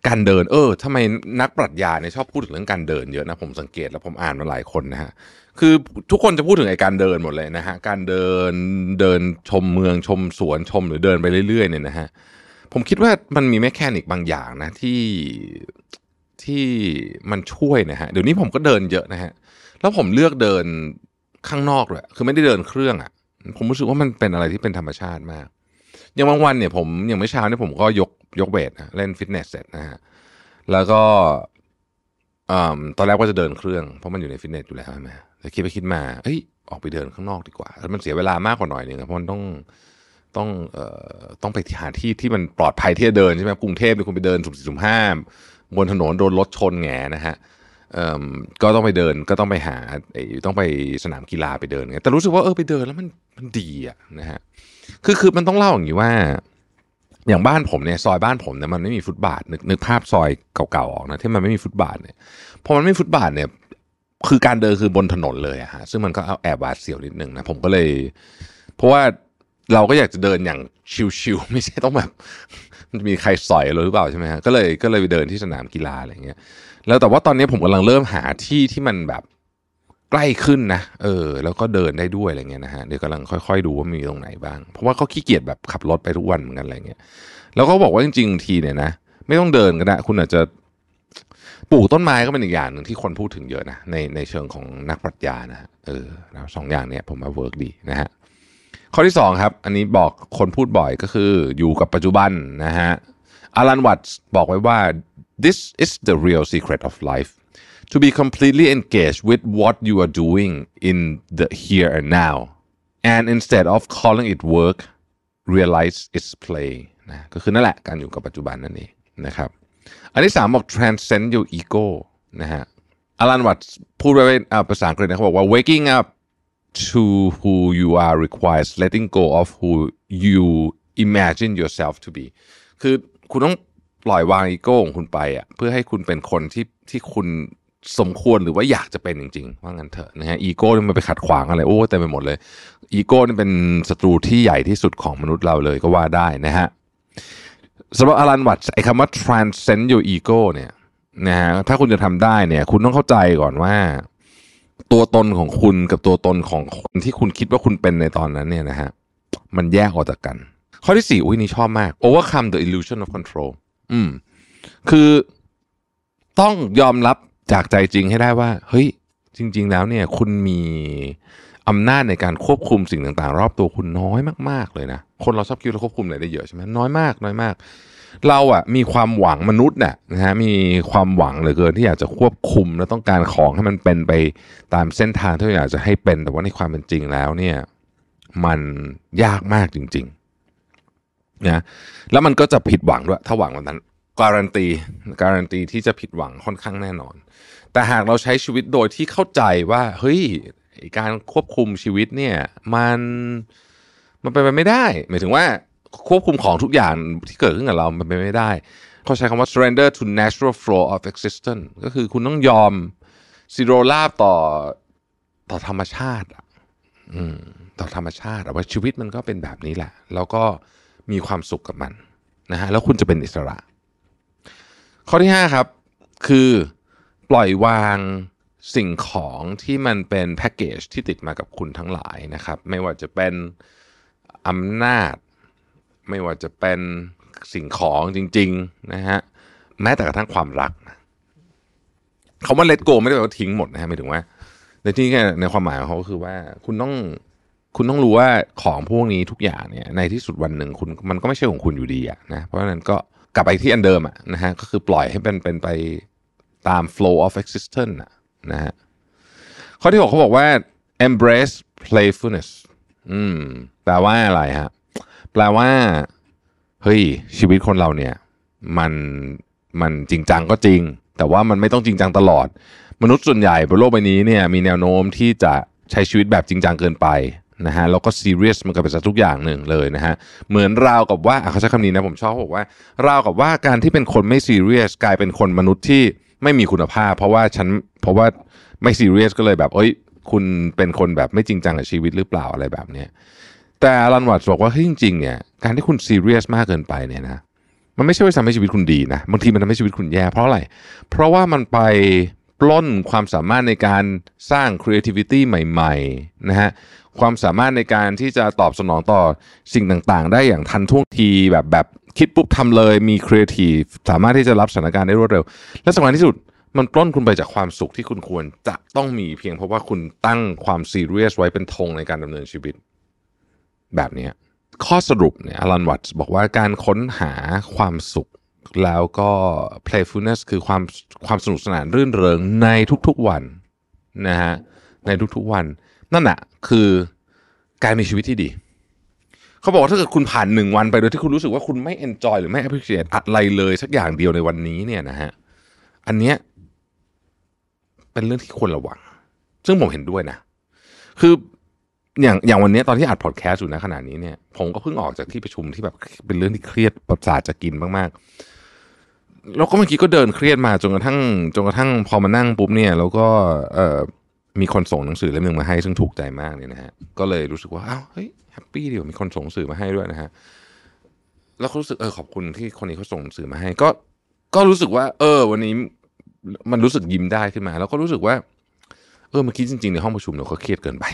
การเดิน เออทำไมนักปรัชญาเนี่ยชอบพูดถึงเรื่องการเดินเยอะนะผมสังเกตแล้วผมอ่านมาหลายคนนะฮะคือทุกคนจะพูดถึงไอ้การเดินหมดเลยนะฮะการเดินเดินชมเมืองชมสวนชมหรือเดินไปเรื่อยๆเนี่ยนะฮะผมคิดว่ามันมีแมคแคนิกบางอย่างนะที่ ที่มันช่วยนะฮะเดี๋ยวนี้ผมก็เดินเยอะนะฮะแล้วผมเลือกเดินข้างนอกเลยคือไม่ได้เดินเครื่องอะ่ะ ผมรู้สึกว่ามันเป็นอะไรที่เป็นธรรมชาติมากอย่างบางวันเนี่ยผมอย่างเมื่อเช้าเนี่ยผมก็ยกยกเวทนะเล่นฟิตเนสเสร็จนะฮะแล้วก็อตอนแรกว่าจะเดินเครื่องเพราะมันอยู่ในฟิตเนสอยู่แล้วใช่ไหมแต่คิดไปคิดมาเฮ้ยออกไปเดินข้างนอกดีกว่าแล้วมันเสียเวลามากกว่าหน่อยนึงเพราะมันต้องต้องเอ่อต้องไปหาที่ที่มันปลอดภัยที่จะเดินใช่ไหมกรุงเทพเนี่ยคุณไปเดินสุ่มสี่สุ่มห้า บนถนนโดนรถชนแงนะฮะก็ต้องไปเดินก็ต้องไปหาต้องไปสนามกีฬาไปเดินแต่รู้สึกว่าเออไปเดินแล้วมันมันดีอะนะฮะคือคือมันต้องเล่าอย่างนี้ว่า อย่างบ้านผมเนี่ยซอยบ้านผมเนี่ยมันไม่มีฟุตบาทนึกนึกภาพซอยเก่าๆออกนะที่มันไม่มีฟุตบาทเนี่ยพอมันไม่มีฟุตบาทเนี่ยคือการเดินคือบนถนนเลยอะฮะซึ่งมันก็เอาแอบหวาดเสียวนิดนึงนะผมก็เลย เพราะว่าเราก็อยากจะเดินอย่างชิวๆไม่ใช่ต้องแบบ มันจะมีใครสอยเราหรือเปล่าใช่ไหมฮะก็เลยก็เลยไปเดินที่สนามกีฬาอะไรเงี้ย แล้วแต่ว่าตอนนี้ผมกำลังเริ่มหาที่ที่มันแบบใกล้ขึ้นนะเออ แล้วก็เดินได้ด้วยอะไรเงี้ยนะฮะเดี๋ยวกำลังค่อยๆดูว่ามีตรงไหนบ้าง เพราะว่าเขาขี้เกียจแบบขับรถไปทุกวันเหมือนกันอะไรเงี้ยแล้วก็บอกว่าจริงๆทีเนี่ยนะไม่ต้องเดินก็ได้คุณอาจจะปลูกต้นไม้ก็เป็นอีกอย่างหนึ่งที่คนพูดถึงเยอะนะในในเชิงของนักปรัชญานะเออแล้วสองอย่างเนี้ยผมว่าเวิร์กดีนะฮะ ข้อที่2ครับอันนี้บอกคนพูดบ่อยก็คืออยู่กับปัจจุบันนะฮะอารันวัตบอกไว้ว่า this is the real secret of life to be completely engaged with what you are doing in the here and now and instead of calling it work realize it's play นะก็คือนั่นแหละการอยู่กับปัจจุบันนั่นเองนะครับ อันที่สามบอก transcend your ego นะฮะ Alan Watts พูดไว้ภาษาอังกฤษนะเขาบอกว่า waking up to who you are requires letting go of who you imagine yourself to be คือคุณต้องปล่อยวางอีโก้ของคุณไปอะเพื่อให้คุณเป็นคนที่ที่คุณสมควรหรือว่าอยากจะเป็นจริง ๆ ว่างั้นเถอะนะฮะอีโก้นี่มันไปขัดขวางอะไรโอ้เต็มไปหมดเลยอีโก้นี่เป็นศัตรูที่ใหญ่ที่สุดของมนุษย์เราเลยก็ว่าได้นะฮะสำหรับอารันวัตไอ้คำว่า transcend your ego เนี่ยนะฮะถ้าคุณจะทำได้เนี่ย คุณต้องเข้าใจก่อนว่า ตัวตนของคุณกับตัวตนของคนที่คุณคิดว่าคุณเป็นในตอนนั้นเนี่ยนะฮะมันแยกออกจากกัน ข้อที่สี่อุ้ยนี่ชอบมาก overcome the illusion of control อืม คือต้องยอมรับจากใจจริงให้ได้ว่า เฮ้ย จริง ๆ แล้วเนี่ย คุณมีอำนาจในการควบคุมสิ่งต่าง ๆ รอบตัวคุณน้อยมาก ๆ เลยนะ คนเราชอบคิดเราควบคุมอะไรได้เยอะใช่ไหมน้อยมาก น้อยมาก เราอะมีความหวังมนุษย์เนี่ยนะฮะมีความหวังเหลือเกินที่อยากจะควบคุมและต้องการของให้มันเป็นไปตามเส้นทางที่อยากจะให้เป็นแต่ว่าในความเป็นจริงแล้วเนี่ยมันยากมากจริงๆนะแล้วมันก็จะผิดหวังด้วย ถ้าหวังแบบนั้นการันตีการันตีที่จะผิดหวังค่อนข้างแน่นอน แต่หากเราใช้ชีวิตโดยที่เข้าใจว่าเฮ้ยการควบคุมชีวิตเนี่ยมันมันเป็นไปไม่ได้ หมายถึงว่า ควบคุมของทุกอย่างที่เกิดขึ้นกับเรา มันเป็นไม่ได้ เขาใช้คำว่า surrender to natural flow of existence ก็คือคุณต้องยอมซีโรลาบต่อต่อธรรมชาติอืมต่อธรรมชาติว่าชีวิตมันก็เป็นแบบนี้แหละ แล้วก็มีความสุขกับมันนะฮะแล้วคุณจะเป็นอิสระ ข้อที่ 5 ครับ คือปล่อยวางสิ่งของที่มันเป็นแพ็กเกจที่ติดมากับคุณทั้งหลายนะครับ ไม่ว่าจะเป็นอำนาจ ไม่ว่าจะเป็นสิ่งของจริง ๆ นะฮะ แม้แต่กระทั่งความรักเขาว่าเลตโกไม่ได้แปลว่าทิ้งหมดนะฮะหมายถึงว่า ในที่นี้ในความหมายของเขาคือว่าคุณต้องคุณต้องรู้ว่าของพวกนี้ทุกอย่างเนี่ยในที่สุดวันหนึ่งคุณมันก็ไม่ใช่ของคุณอยู่ดีอะนะเพราะฉะนั้นก็กลับไปที่อันเดิมอะนะฮะก็คือปล่อยให้เป็นเป็นไปตาม flow of existence ะนะฮะข้อที่หกเขาบอกว่า embrace playfulness อืมแปลว่าอะไรฮะ แปลว่า เฮ้ย ชีวิตคนเราเนี่ย มันมันจริงจังก็จริง แต่ว่ามันไม่ต้องจริงจังตลอด มนุษย์ส่วนใหญ่บนโลกใบนี้เนี่ยมีแนวโน้มที่จะใช้ชีวิตแบบจริงจังเกินไปนะฮะแล้วก็ซีเรียสมันกับเป็นทุกอย่างหนึ่งเลยนะฮะเหมือนราวกับว่าเขาใช้คำนี้นะผมชอบบอกว่าราวกับว่าการที่เป็นคนไม่ซีเรียสกลายเป็นคนมนุษย์ที่ไม่มีคุณภาพ เพราะว่าฉันเพราะว่าไม่ซีเรียสก็เลยแบบ เอ้ย คุณเป็นคนแบบไม่จริงจังกับชีวิตหรือเปล่าอะไรแบบเนี้ย แต่รันวัตบอกว่าเฮ้ยจริงๆเนี่ยการที่คุณซีเรียสมากเกินไปเนี่ยนะมันไม่ใช่ว่าทำให้ชีวิตคุณดีนะบางทีมันทำให้ชีวิตคุณแย่เพราะอะไร เพราะว่ามันไปปล้นความสามารถในการสร้าง creativity ใหม่ๆนะฮะความสามารถในการที่จะตอบสนองต่อสิ่งต่างๆ ได้อย่างทันท่วงทีแบบแบบคิดปุ๊บทำเลยมี creative สามารถที่จะรับสถานการณ์ได้รวดเร็ว และสำคัญที่สุดมันปล้นคุณไปจากความสุขที่คุณควรจะต้องมีเพียงเพราะว่าคุณตั้งความซีเรียสไว้เป็นธงในการดำเนินชีวิต แบบนี้ข้อสรุปเนี่ยอลันวัตบอกว่าการค้นหาความสุขแล้วก็ playfulness คือความความสนุกสนานรื่นเริงในทุกๆวันนะฮะในทุกๆวัน นั่นแหะคือการมีชีวิตที่ดี เขาบอกว่าถ้าเกิดคุณผ่านหนึ่งวันไปโดยที่คุณรู้สึกว่าคุณไม่ enjoy หรือไม่ appreciate อะไรเลยสักอย่างเดียวในวันนี้เนี่ยนะฮะอันเนี้ยเป็นเรื่องที่ควรระวัง ซึ่งผมเห็นด้วยนะ คือ อย่างอย่างวันนี้ตอนที่อัดพอดแคสต์อยู่นะขณะนี้เนี่ยผมก็เพิ่งออกจากที่ประชุมที่แบบเป็นเรื่องที่เครียดประสาทจะกินมากๆ แล้วก็เมื่อกี้ก็เดินเครียดมาจนกระทั่งจนกระทั่งพอมานั่งปุ๊บเนี่ย แล้วก็เอ่อมีคนส่งหนังสือเล่มหนึ่งมาให้ซึ่งถูกใจมากเนี่ยนะฮะก็เลยรู้สึกว่าอ้าวเฮ้ยแฮปปี้ดีว่ามีคนส่งหนังสือมาให้ด้วยนะฮะแล้วก็รู้สึกเออขอบคุณที่คนนี้เขาส่งหนังสือมาให้ ก็ก็รู้สึกว่า เออ วันนี้มันรู้สึกยิ้มได้ขึ้นมา แล้วก็รู้สึกว่า เออเมื่อกี้จริงๆ ในห้องประชุมเราก็เครียดเกินไป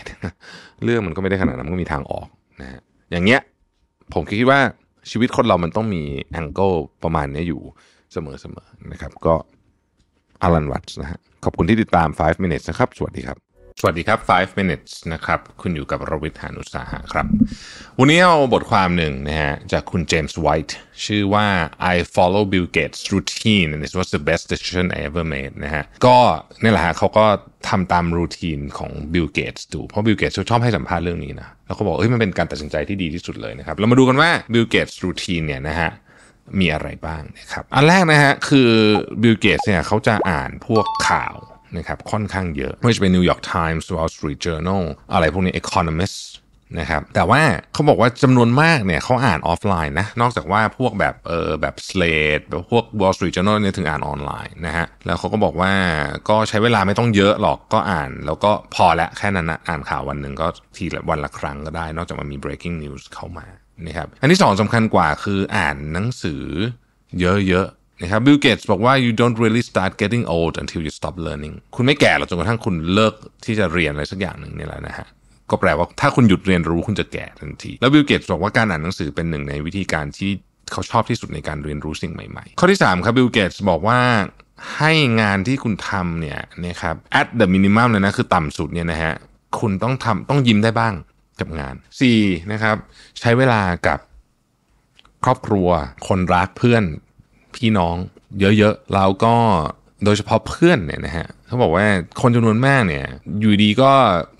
เรื่องมันก็ไม่ได้ขนาดนั้นมันก็มีทางออกนะฮะอย่างเงี้ยผมคิดว่าชีวิตคนเรามันต้องมีแองเกิลประมาณนี้อยู่เสมอๆนะครับ ก็อารันวัตนะฮะขอบคุณที่ติดตาม 5 minutes นะครับ สวัสดีครับ สวัสดีครับ 5 minutes นะครับ คุณอยู่กับรวิทยานุสาหะครับ วันนี้เอาบทความหนึ่งนะฮะจากคุณเจมส์ไวท์ชื่อว่า I follow Bill Gates routine and it was the best decision I ever made นะฮะ ก็นี่แหละฮะเขาก็ทำตามรูทีนของ Bill Gates ดู เพราะ Bill Gates ชอบให้สัมภาษณ์เรื่องนี้นะ แล้วเขาบอกเฮ้ยมันเป็นการตัดสินใจที่ดีที่สุดเลยนะครับ เรามาดูกันว่า Bill Gates routine เนี่ยนะฮะมีอะไรบ้างนะครับ อันแรกนะฮะคือ Bill Gates เนี่ยเขาจะอ่านพวกข่าว นะครับค่อนข้างเยอะไม่ว่าจะเป็น New York Times Wall Street Journal อะไรพวกนี้ Economist นะครับแต่ว่าเขาบอกว่าจำนวนมากเนี่ยเขาอ่านออฟไลน์นะนอกจากว่าพวกแบบเออแบบ Slate แบบพวก Wall Street Journal เนี่ยถึงอ่านออนไลน์นะฮะแล้วเขาก็บอกว่าก็ใช้เวลาไม่ต้องเยอะหรอกก็อ่าน แล้วก็พอละแค่นั้นนะอ่านข่าววันหนึ่งก็ทีละวันละครั้งก็ได้ นอกจากมันมี breaking news เข้ามานะครับอันที่สองสำคัญกว่าคืออ่านหนังสือเยอะๆ นะครับบิลเกตส์บอกว่า you don't really start getting old until you stop learning คุณไม่แก่หรอกจนกระทั่งคุณเลิกที่จะเรียนอะไรสักอย่างหนึ่งนี่แหละนะฮะก็แปลว่าถ้าคุณหยุดเรียนรู้คุณจะแก่ทันที แล้วบิลเกตส์บอกว่าการอ่านหนังสือเป็นหนึ่งในวิธีการที่เขาชอบที่สุดในการเรียนรู้สิ่งใหม่ๆ ข้อที่ 3 ครับบิลเกตส์บอกว่าให้งานที่คุณทำเนี่ยนะครับ at the minimum เลยนะคือต่ำสุดเนี่ยนะฮะคุณต้องทำต้องยิ้มได้บ้างกับงาน 4. นะครับ ใช้เวลากับครอบครัว คนรักเพื่อน พี่น้องเยอะๆ แล้วก็โดยเฉพาะเพื่อนเนี่ยนะฮะเขาบอกว่าคนจำนวนมากเนี่ย อยู่ดีก็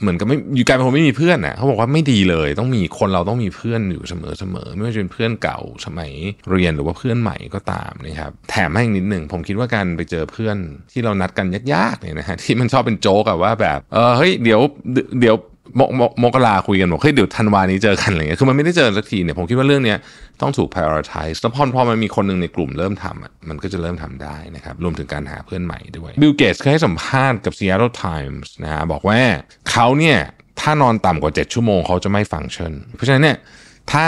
เหมือนกับไม่อยู่กลายเป็นคนไม่มีเพื่อนอะเขาบอกว่าไม่ดีเลย ต้องมีคนเราต้องมีเพื่อนอยู่เสมอๆไม่ว่าจะเป็นเพื่อนเก่าสมัยเรียนหรือว่าเพื่อนใหม่ก็ตามนะครับแถมให้อีกนิดหนึ่งผมคิดว่าการไปเจอเพื่อนที่เรานัดกันยากๆเนี่ยนะฮะที่มันชอบเป็นโจ๊กอะว่าแบบเออเฮ้ยเดี๋ยวเดี๋ยว มมมกราคุยกันบอกเฮ้ยเดี๋ยวธันวานี้เจอกันอะไรเงี้ยคือมันไม่ได้เจอสักทีเนี่ยผมคิดว่าเรื่องเนี้ยต้องถูก prioritize แล้วพอพอมันมีคนหนึ่งในกลุ่มเริ่มทำอะมันก็จะเริ่มทำได้นะครับ รวมถึงการหาเพื่อนใหม่ด้วยบิลเกตส์เคยให้สัมภาษณ์กับ Seattle Times นะฮะบอกว่าเขาเนี่ยถ้านอนต่ำกว่า 7 ชั่วโมงเขาจะไม่ฟังก์ชันเพราะฉะนั้นเนี่ยถ้า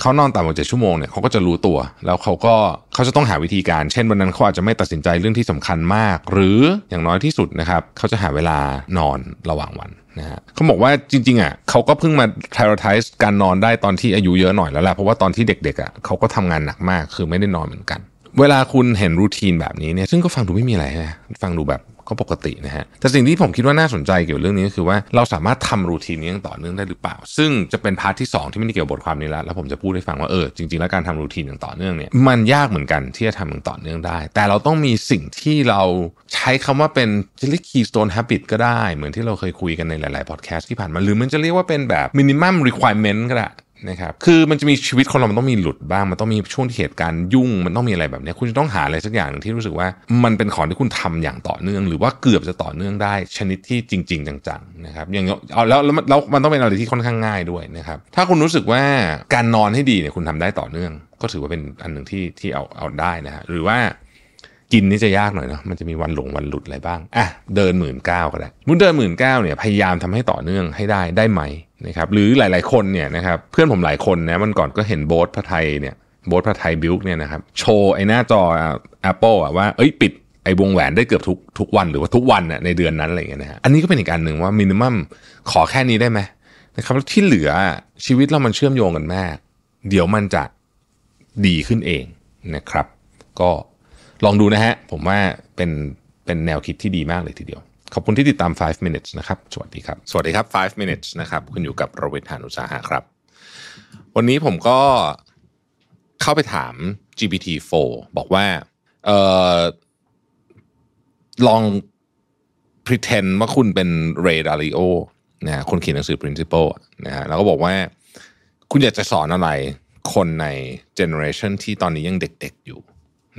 เขานอนต่ำกว่าเจ็ดชั่วโมงเนี่ยเขาก็จะรู้ตัว แล้วเขาก็เขาจะต้องหาวิธีการ เช่นวันนั้นเขาอาจจะไม่ตัดสินใจเรื่องที่สำคัญมาก หรืออย่างน้อยที่สุดนะครับเขาจะหาเวลานอนระหว่างวันนะฮะเขาบอกว่าจริงๆอะเขาก็เพิ่งมา prioritize การนอนได้ตอนที่อายุเยอะหน่อยแล้วแหละเพราะว่าตอนที่เด็กๆอะเขาก็ทำงานหนักมากคือไม่ได้นอนเหมือนกัน เวลาคุณเห็น routine แบบนี้เนี่ยซึ่งก็ฟังดูไม่มีอะไรนะฟังดูแบบ ก็ปกตินะฮะแต่สิ่งที่ผมคิดว่าน่าสนใจเกี่ยวกับเรื่องนี้ก็คือว่าเราสามารถทำ routine นี้อย่างต่อเนื่องได้หรือเปล่า ซึ่งจะเป็น part ที่ 2 ที่ไม่ได้เกี่ยวกับบทความนี้แล้วแล้วผมจะพูดให้ฟังว่าเออจริงๆแล้วการทำ routine อย่างต่อเนื่องเนี่ยมันยากเหมือนกันที่จะทำอย่างต่อเนื่องได้ แต่เราต้องมีสิ่งที่เราใช้คำว่าเป็นจะเรียก keystone habit ก็ได้ เหมือนที่เราเคยคุยกันในหลายๆพอดแคสต์ที่ผ่านมาหรือมันจะเรียกว่าเป็นแบบ minimum requirement ก็ได้ นะครับคือมันจะมีชีวิตคนเรามันต้องมีหลุดบ้าง มันต้องมีช่วงที่เหตุการณ์ยุ่ง มันต้องมีอะไรแบบนี้คุณจะต้องหาอะไรสักอย่างที่รู้สึกว่ามันเป็นของที่คุณทำอย่างต่อเนื่อง หรือว่าเกือบจะต่อเนื่องได้ ชนิดที่จริง ๆ จังๆนะครับอย่างเอาแล้วแล้วแล้วมันต้องเป็นอะไรที่ค่อนข้างง่ายด้วยนะครับถ้าคุณรู้สึกว่าการนอนให้ดีเนี่ยคุณทำได้ต่อเนื่อง ก็ถือว่าเป็นอันหนึ่งที่ที่เอาเอาได้นะฮะหรือว่า กินนี่จะยากหน่อยเนาะมันจะมีวันหลงวันหลุดอะไรบ้างอะเดินหมื่นเก้าก็ได้มุนเดินหมื่นเก้าเนี่ยพยายามทำให้ต่อเนื่องให้ได้ได้ไหมนะครับหรือหลาย ๆคนเนี่ยนะครับเพื่อนผมหลายคนนะมันก่อนก็เห็นโบ๊ทพระไทยเนี่ยโบ๊ทพระไทยบิลเนี่ยนะครับโชว์ไอ้หน้าจอ Apple อะว่าเอ้ยปิดไอ้วงแหวนได้เกือบทุกทุกวันหรือว่าทุกวันน่ะในเดือนนั้นอะไรอย่างเงี้ยนะฮะอันนี้ก็เป็นอีกการหนึ่งว่ามินิมัมขอแค่นี้ได้ไหมนะครับแล้วที่เหลือชีวิตเรามันเชื่อมโยงกันมาก เดี๋ยวมันจะดีขึ้นเองนะครับ ก็ ลองดูนะฮะ ผมว่าเป็นเป็นแนวคิดที่ดีมากเลยทีเดียว ขอบคุณที่ติดตาม 5 minutes นะครับ สวัสดีครับ สวัสดีครับ 5 minutes นะครับคุณอยู่กับโรเบิร์ตหานุสาหะครับ วันนี้ผมก็เข้าไปถาม GPT-4 บอกว่าเออลอง pretend ว่าคุณเป็น Ray Dalio นะคนเขียนหนังสือ principle นะฮะแล้วก็บอกว่าคุณอยากจะสอนอะไรคนใน generation ที่ตอนนี้ยังเด็กๆอยู่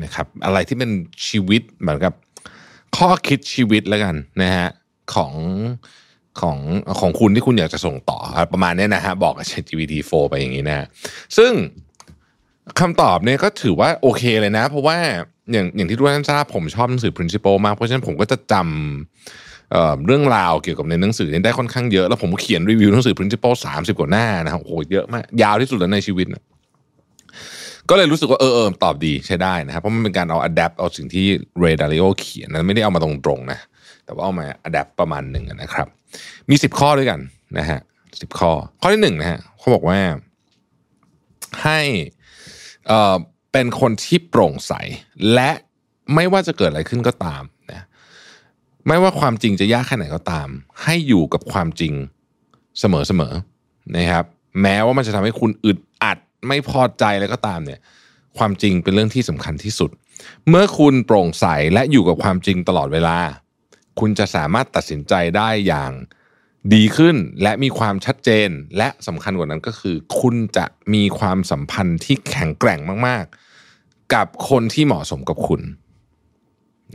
นะครับอะไรที่เป็นชีวิตเหมือนกับ ข้อคิดชีวิตแล้วกันนะฮะของของของคุณที่คุณอยากจะส่งต่อครับประมาณนี้นะฮะบอกกับ GPT-4 ไปอย่างนี้นะซึ่งคำตอบเนี่ยก็ถือว่าโอเคเลยนะ เพราะว่าอย่างอย่างที่ทุกท่านทราบผมชอบหนังสือ principle มาก เพราะฉะนั้นผมก็จะจำเเรื่องราวเกี่ยวกับในหนังสือนี้ได้ค่อนข้างเยอะ แล้วผมเขียนรีวิวหนังสือ principle 30 กว่าหน้านะโอ้โหเยอะมาก ยาวที่สุดแล้วในชีวิตนะ ก็เลยรู้สึกว่าเออเออตอบดีใช้ได้นะครับเพราะมันเป็นการเอา adapt เอาสิ่งที่เรดาริโอเขียนนะไม่ได้เอามาตรงๆนะแต่ว่าเอามา adapt ประมาณหนึ่งนะครับ มีสิบข้อด้วยกันนะฮะสิบข้อ ข้อที่หนึ่งนะฮะเขาบอกว่าให้เอ่อเป็นคนที่โปร่งใส และไม่ว่าจะเกิดอะไรขึ้นก็ตามนะไม่ว่าความจริงจะยากแค่ไหนก็ตาม ให้อยู่กับความจริงเสมอๆนะครับ แม้ว่ามันจะทำให้คุณอึด ไม่พอใจแล้วก็ตามเนี่ย ความจริงเป็นเรื่องที่สำคัญที่สุด เมื่อคุณโปร่งใสและอยู่กับความจริงตลอดเวลา คุณจะสามารถตัดสินใจได้อย่างดีขึ้นและมีความชัดเจนและสำคัญกว่านั้นก็คือ คุณจะมีความสัมพันธ์ที่แข็งแกร่งมาก ๆ กับคนที่เหมาะสมกับคุณ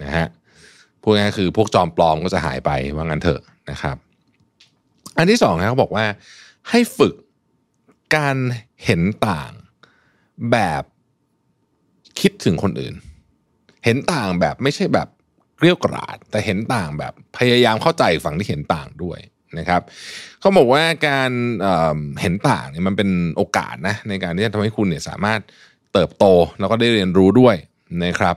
นะฮะพวกนี้คือพวกจอมปลอมก็จะหายไปว่างั้นเถอะนะครับ อันที่สองนะเขาบอกว่าให้ฝึก การเห็นต่างแบบคิดถึงคนอื่น เห็นต่างแบบไม่ใช่แบบเกลี้ยกราด แต่เห็นต่างแบบพยายามเข้าใจฝั่งที่เห็นต่างด้วยนะครับเขาบอกว่าการเเห็นต่างเนี่ยมันเป็นโอกาสนะในการที่จะทำให้คุณเนี่ยสามารถเติบโตแล้วก็ได้เรียนรู้ด้วยนะครับ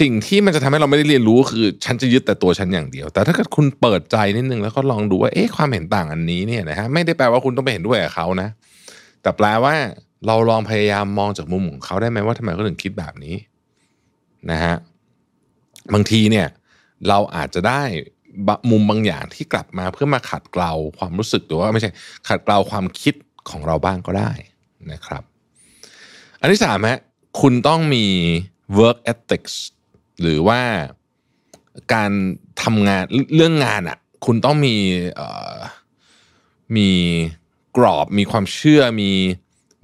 สิ่งที่มันจะทำให้เราไม่ได้เรียนรู้คือ ฉันจะยึดแต่ตัวฉันอย่างเดียว แต่ถ้าเกิดคุณเปิดใจนิดนึงแล้วก็ลองดูว่าเอ๊ะความเห็นต่างอันนี้เนี่ยนะฮะไม่ได้แปลว่าคุณต้องไปเห็นด้วยกับเขานะ แต่แปลว่าเราลองพยายามมองจากมุมของเขาได้ไหมว่าทำไมเขาถึงคิดแบบนี้นะฮะบางทีเนี่ยเราอาจจะได้มุมบางอย่างที่กลับมาเพื่อมาขัดเกลาความรู้สึกหรือว่าไม่ใช่ขัดเกลาความคิดของเราบ้างก็ได้นะครับ อันที่สามฮะคุณต้องมี work ethics หรือว่าการทำงานเรื่องงานอะ่ะ คุณต้องมีมี กรอบมีความเชื่อมี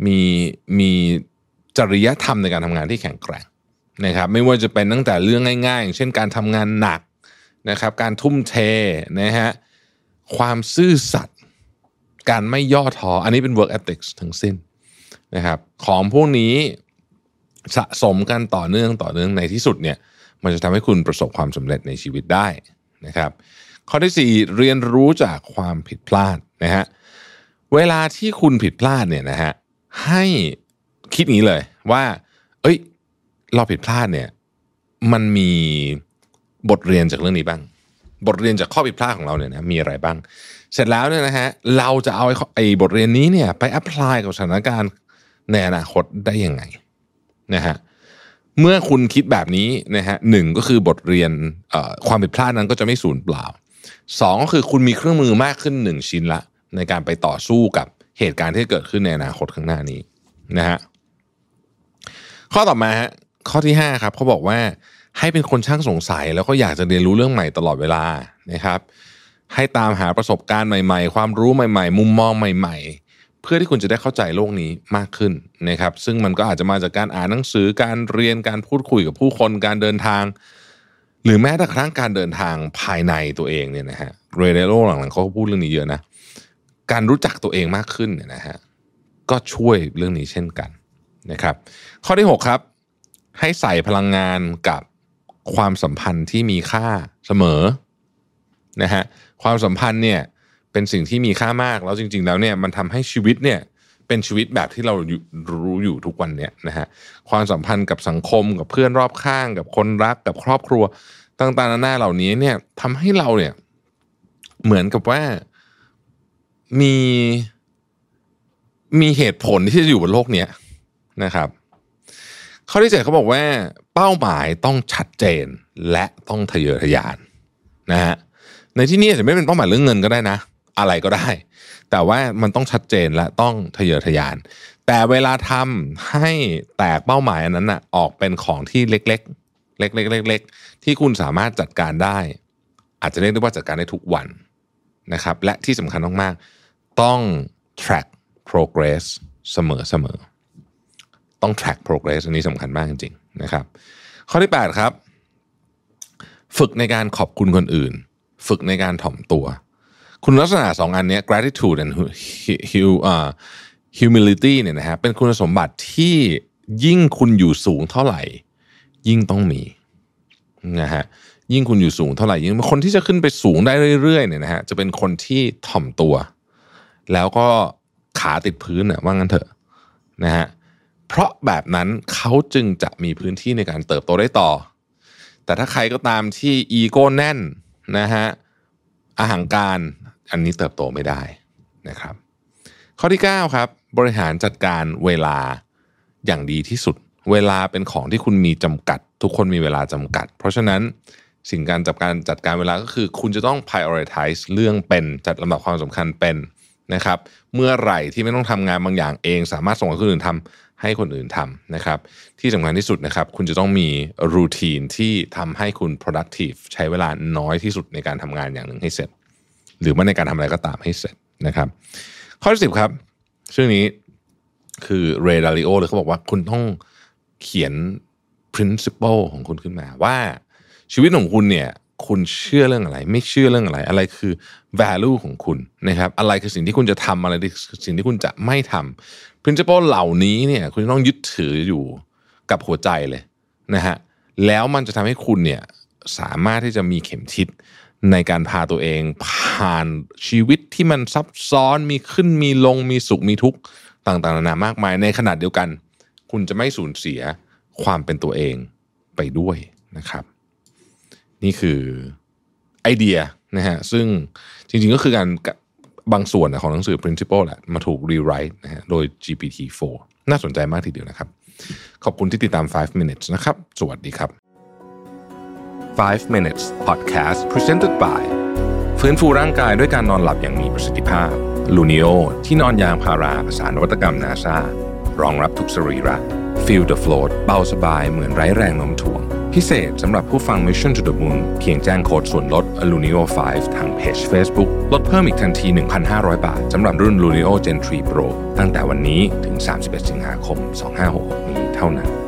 มีมีจริยธรรมในการทำงานที่แข็งแกร่งนะครับไม่ว่าจะเป็นตั้งแต่เรื่องง่ายๆอย่างเช่นการทำงานหนักนะครับการทุ่มเทนะฮะความซื่อสัตย์การไม่ย่อท้ออันนี้เป็น work ethics ทั้งสิ้นนะครับของพวกนี้สะสมกันต่อเนื่องต่อเนื่องในที่สุดเนี่ยมันจะทำให้คุณประสบความสำเร็จในชีวิตได้นะครับข้อที่ 4 เรียนรู้จากความผิดพลาดนะฮะ เวลาที่คุณผิดพลาดเนี่ยนะฮะให้คิดนี้เลยว่า เอ้ย เราผิดพลาดเนี่ย มันมีบทเรียนจากเรื่องนี้บ้าง บทเรียนจากข้อผิดพลาดของเราเนี่ยนะมีอะไรบ้าง เสร็จแล้วเนี่ยนะฮะเราจะเอาไอ้บทเรียนนี้เนี่ยไปแอพพลายกับสถานการณ์ในอนาคตได้ยังไงนะฮะเมื่อคุณคิดแบบนี้นะฮะหนึ่งก็คือบทเรียนความผิดพลาดนั้นก็จะไม่สูญเปล่าสองก็คือคุณมีเครื่องมือมากขึ้นหนึ่งชิ้นละ ในการไปต่อสู้กับเหตุการณ์ที่เกิดขึ้นในอนาคตข้างหน้านี้นะฮะข้อต่อมาฮะข้อที่5ครับเขาบอกว่าให้เป็นคนช่างสงสัย แล้วก็อยากจะเรียนรู้เรื่องใหม่ตลอดเวลานะครับ ให้ตามหาประสบการณ์ใหม่ ๆ ความรู้ใหม่ๆ มุมมองใหม่ ๆ เพื่อที่คุณจะได้เข้าใจโลกนี้มากขึ้นนะครับ ซึ่งมันก็อาจจะมาจากการอ่านหนังสือการเรียนการพูดคุยกับผู้คนการเดินทาง หรือแม้แต่ครั้งการเดินทางภายในตัวเองเนี่ยนะฮะเรเดโลหลังๆเขาก็พูดเรื่องนี้เยอะนะ การรู้จักตัวเองมากขึ้นเนี่ยนะฮะก็ช่วยเรื่องนี้เช่นกันนะครับ ข้อที่ 6 ครับ ให้ใส่พลังงานกับความสัมพันธ์ที่มีค่าเสมอนะฮะความสัมพันธ์เนี่ยเป็นสิ่งที่มีค่ามากแล้วจริง ๆ แล้วเนี่ยมันทำให้ชีวิตเนี่ยเป็นชีวิตแบบที่เรารู้อยู่ทุกวันเนี่ยนะฮะความสัมพันธ์กับสังคมกับเพื่อนรอบข้าง กับคนรักกับครอบครัวต่างๆนานาเหล่านี้เนี่ยทำให้เราเนี่ยเหมือนกับว่า มีมีเหตุผลที่จะอยู่บนโลกเนี้ยนะครับ ข้อที่เจ็ดเขาบอกว่า เป้าหมายต้องชัดเจนและต้องทะเยอทะยานนะฮะในที่นี้อาจจะไม่เป็นเป้าหมายเรื่องเงินก็ได้นะ อะไรก็ได้ แต่ว่ามันต้องชัดเจนและต้องทะเยอทะยาน แต่เวลาทำให้แตกเป้าหมายอันนั้นนะออกเป็นของที่เล็กๆ เล็กๆเล็กๆที่คุณสามารถจัดการได้ อาจจะเรียกได้ว่าจัดการได้ทุกวันนะครับ และที่สำคัญมากๆ ต้อง track progress เสมอๆต้อง track progress อันนี้สำคัญมากจริงๆนะครับ ข้อที่ 8 ครับ ฝึกในการขอบคุณคนอื่น ฝึกในการถ่อมตัว คุณลักษณะสองอันนี้ gratitude and humility เนี่ยนะฮะเป็นคุณสมบัติที่ยิ่งคุณอยู่สูงเท่าไหร่ ยิ่งต้องมีนะฮะยิ่งคุณอยู่สูงเท่าไหร่ยิ่งคนที่จะขึ้นไปสูงได้เรื่อยๆเนี่ยนะฮะจะเป็นคนที่ถ่อมตัว แล้วก็ขาติดพื้นน่ะว่างั้นเถอะนะฮะเพราะแบบนั้นเขาจึงจะมีพื้นที่ในการเติบโตได้ต่อ แต่ถ้าใครก็ตามที่อีโก้แน่นนะฮะอาหางการอันนี้เติบโตไม่ได้นะครับ ข้อที่ 9 ครับ บริหารจัดการเวลาอย่างดีที่สุด เวลาเป็นของที่คุณมีจำกัด ทุกคนมีเวลาจำกัด เพราะฉะนั้นสิ่งการจัดการจัดการเวลาก็คือ คุณจะต้อง prioritize เรื่องเป็นจัดลำดับความสำคัญเป็น นะครับ เมื่อไหร่ที่ไม่ต้องทำงานบางอย่างเอง สามารถส่งให้คนอื่นทำให้คนอื่นทำนะครับ ที่สำคัญที่สุดนะครับ คุณจะต้องมีรูทีนที่ทำให้คุณ productive ใช้เวลาน้อยที่สุดในการทำงานอย่างหนึ่งให้เสร็จ หรือว่าในการทำอะไรก็ตามให้เสร็จนะครับ ข้อที่สิบครับ ชื่อนี้คือเรดาริโอเลยเขาบอกว่าคุณต้องเขียน principle ของคุณขึ้นมาว่าชีวิตของคุณเนี่ย คุณเชื่อเรื่องอะไร ไม่เชื่อเรื่องอะไร อะไรคือ value ของคุณนะครับ อะไรคือสิ่งที่คุณจะทำอะไรคือสิ่งที่คุณจะไม่ทำ principle เหล่านี้เนี่ย คุณต้องยึดถืออยู่กับหัวใจเลยนะฮะแล้วมันจะทำให้คุณเนี่ยสามารถที่จะมีเข็มทิศในการพาตัวเอง ผ่านชีวิตที่มันซับซ้อนมีขึ้นมีลงมีสุขมีทุกข์ต่างๆนานามากมาย ในขนาดเดียวกัน คุณจะไม่สูญเสียความเป็นตัวเองไปด้วยนะครับ นี่คือไอเดียนะฮะซึ่งจริงๆก็คือการบางส่วนของหนังสือ principle แหละมาถูก rewrite นะฮะโดย GPT-4 น่าสนใจมากทีเดียวนะครับ ขอบคุณที่ติดตาม 5 minutes นะครับ สวัสดีครับ 5 minutes podcast presented by ฟื้นฟูร่างกายด้วยการนอนหลับอย่างมีประสิทธิภาพลูนิโอที่นอนยางพาราภาษานวัตกรรมนาซารองรับทุกสรีระ Feel the float เบาสบายเหมือนไร้แรงโน้มถ่วง พิเศษสำหรับผู้ฟัง Mission to the Moon เพียงแจ้งโค้ดส่วนลด Lunio 5 ทางเพจ Facebook ลดเพิ่มอีกทันที 1,500 บาทสำหรับรุ่น Lunio Gen 3 Pro ตั้งแต่วันนี้ถึง 31 สิงหาคม 2566 นี้เท่านั้น